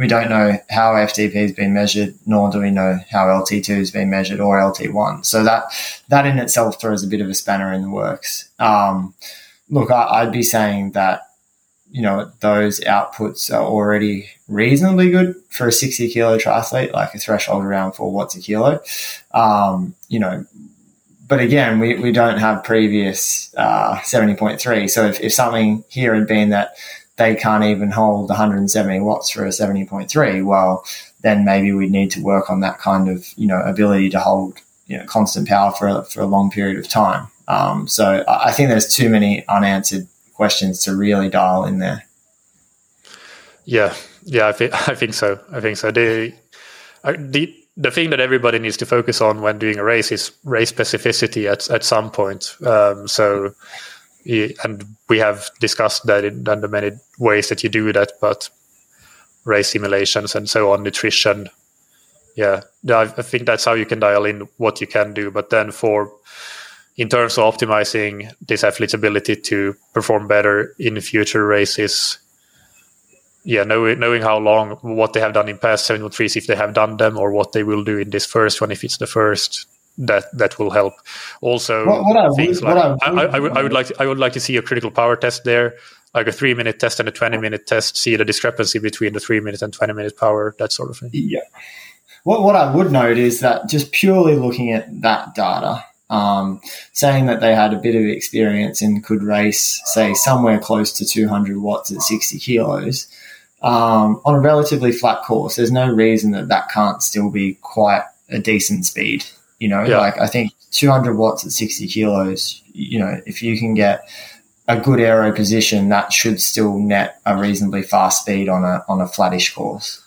we don't know how FTP has been measured, nor do we know how LT2 has been measured or LT1. So that, that in itself throws a bit of a spanner in the works. Um, look, I, I'd be saying that, you know, those outputs are already reasonably good for a 60 kilo triathlete, like a threshold around four watts a kilo. Um, you know, but again, we, we don't have previous uh, 70.3. So if, if something here had been that they can't even hold 170 watts for a 70.3, well, then maybe we need to work on that kind of, you know, ability to hold, you know, constant power for a, for a long period of time. Um, so I think there's too many unanswered questions to really dial in there. Yeah, yeah. I think [LAUGHS] I think so. I think so. The uh, the the thing that everybody needs to focus on when doing a race is race specificity at at some point. Um, so. And we have discussed that in, in the many ways that you do that, but race simulations and so on, nutrition, yeah, I I think that's how you can dial in what you can do. But then for in terms of optimizing this athlete's ability to perform better in future races, yeah, knowing knowing how long what they have done in past seven one threes, if they have done them, or what they will do in this first one, if it's the first, that that will help. Also, What- what would- things like I I, I would I would like to, I would like to see a critical power test there, like a three minute test and a twenty minute test. See the discrepancy between the three minute and twenty minute power, that sort of thing. Yeah. What, what I would note is that just purely looking at that data, um, saying that they had a bit of experience and could race, say, somewhere close to 200 watts at 60 kilos um, on a relatively flat course, there's no reason that that can't still be quite a decent speed. You know, Yeah. like I think 200 watts at 60 kilos, you know, if you can get a good aero position, that should still net a reasonably fast speed on a on a flattish course.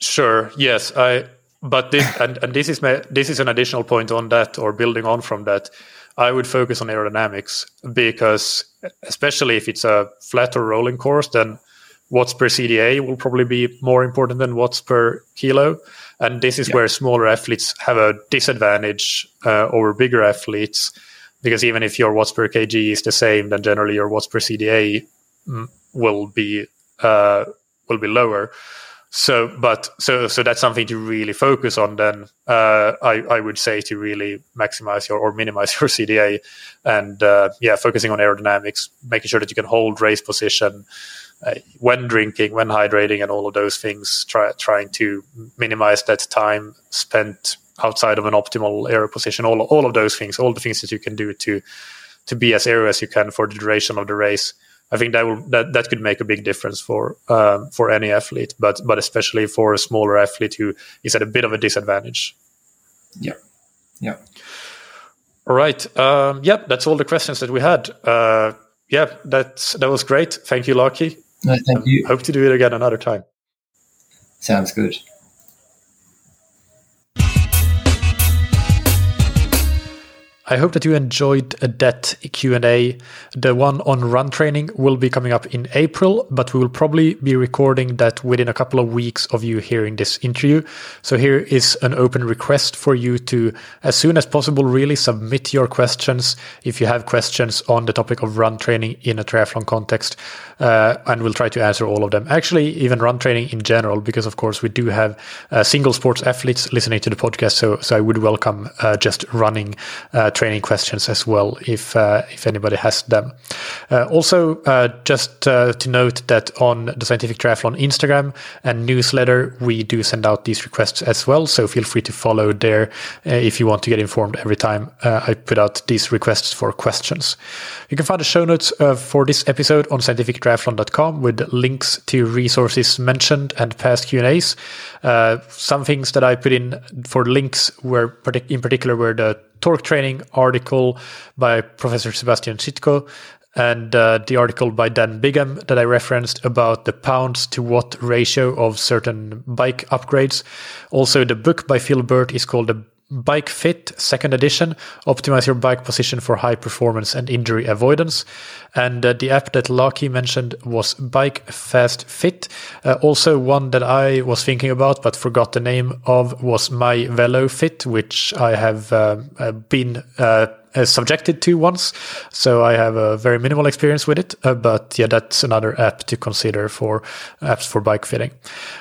Sure. Yes. I. But this and, and this is my, this is an additional point on that, or building on from that. I would focus on aerodynamics because, especially if it's a flat or rolling course, then watts per CDA will probably be more important than watts per kilo. And this is Yeah. where smaller athletes have a disadvantage uh, over bigger athletes because even if your watts per kg is the same, then generally your watts per CDA mm, will be uh, will be lower. So, but so so that's something to really focus on. Then uh, I I would say to really maximize your or minimize [LAUGHS] your CDA, and uh, yeah, focusing on aerodynamics, making sure that you can hold race position uh, when drinking, when hydrating, and all of those things. Try trying to minimize that time spent outside of an optimal aero position. All all of those things, all the things that you can do to to be as aero as you can for the duration of the race. I think that will that, that could make a big difference for um, for any athlete, but but especially for a smaller athlete who is at a bit of a disadvantage. Yeah, yeah. All right. Um, yep, that's all the questions that we had. Uh, yeah, that's that was great. Thank you, Lockie. No, thank you. Hope to do it again another time. Sounds good. I hope that you enjoyed that Q&A. The one on run training will be coming up in April, but we will probably be recording that within a couple of weeks of you hearing this interview. So here is an open request for you to, as soon as possible, really submit your questions if you have questions on the topic of run training in a triathlon context. Uh, and we'll try to answer all of them. Actually, even run training in general, because of course we do have uh, single sports athletes listening to the podcast. So, so I would welcome uh, just running uh, training questions as well if uh, if anybody has them. Uh, also, uh, just uh, to note that on the Scientific Triathlon Instagram and newsletter, we do send out these requests as well. So feel free to follow there if you want to get informed every time I put out these requests for questions. You can find the show notes for this episode on scientifictriathlon.com with links to resources mentioned and past Q and A's. some things that I put in for links were in particular were the torque training article by Professor Sebastian Sitko and uh, the article by Dan Bigham that I referenced about the pounds to watt ratio of certain bike upgrades. Also, the book by Phil Burt is called the Bike Fit, second edition. Optimize your bike position for high performance and injury avoidance. And uh, the app that Lockie mentioned was Bike Fast Fit. Uh, also, one that I was thinking about but forgot the name of was My Velo Fit, which I have uh, uh been uh, subjected to once. So I have a very minimal experience with it. Uh, but yeah, that's another app to consider for apps for bike fitting.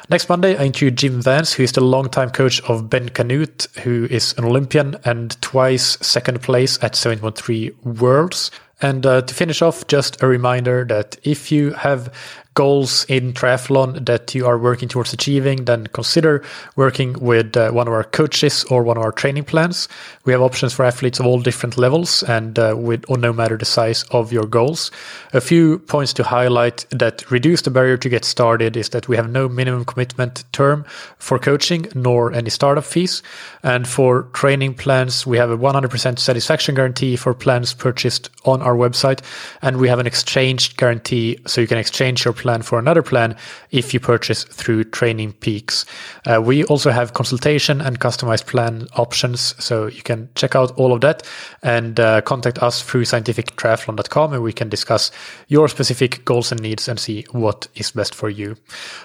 Next Monday, I interviewed Jim Vance, who is the longtime coach of Ben Kanute, who is an Olympian and twice second place at 7.3 Worlds. And uh, to finish off, just a reminder that if you have goals in triathlon that you are working towards achieving, then consider working with uh, one of our coaches or one of our training plans. We have options for athletes of all different levels and uh, with or no matter the size of your goals. A few points to highlight that reduce the barrier to get started is that we have no minimum commitment term for coaching nor any startup fees. And for training plans, we have a 100% satisfaction guarantee for plans purchased on our website. And we have an exchange guarantee so you can exchange your plan for another plan if you purchase through Training Peaks. Uh, we also have consultation and customized plan options, so you can check out all of that and uh, contact us through scientifictriathlon.com and we can discuss your specific goals and needs and see what is best for you.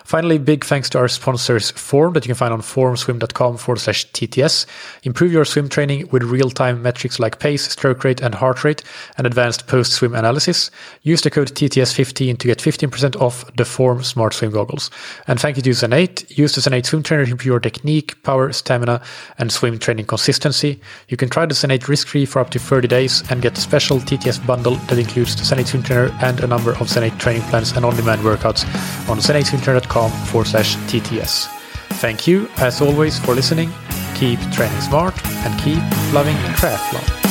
Finally, big thanks to our sponsors Form that you can find on formswim.com forward slash TTS. Improve your swim training with real-time metrics like pace, stroke rate, and heart rate, and advanced post-swim analysis. Use the code TTS15 to get 15% off of the Form Smart Swim goggles. And thank you to Zen8. Use the Zen8 swim trainer to improve your technique, power, stamina, and swim training consistency. You can try the Zen8 risk-free for up to 30 days and get a special TTS bundle that includes the Zen8 swim trainer and a number of Zen8 training plans and on-demand workouts on zen8swimtrainer.com forward slash TTS. Thank you, as always, for listening. Keep training smart and keep loving triathlon.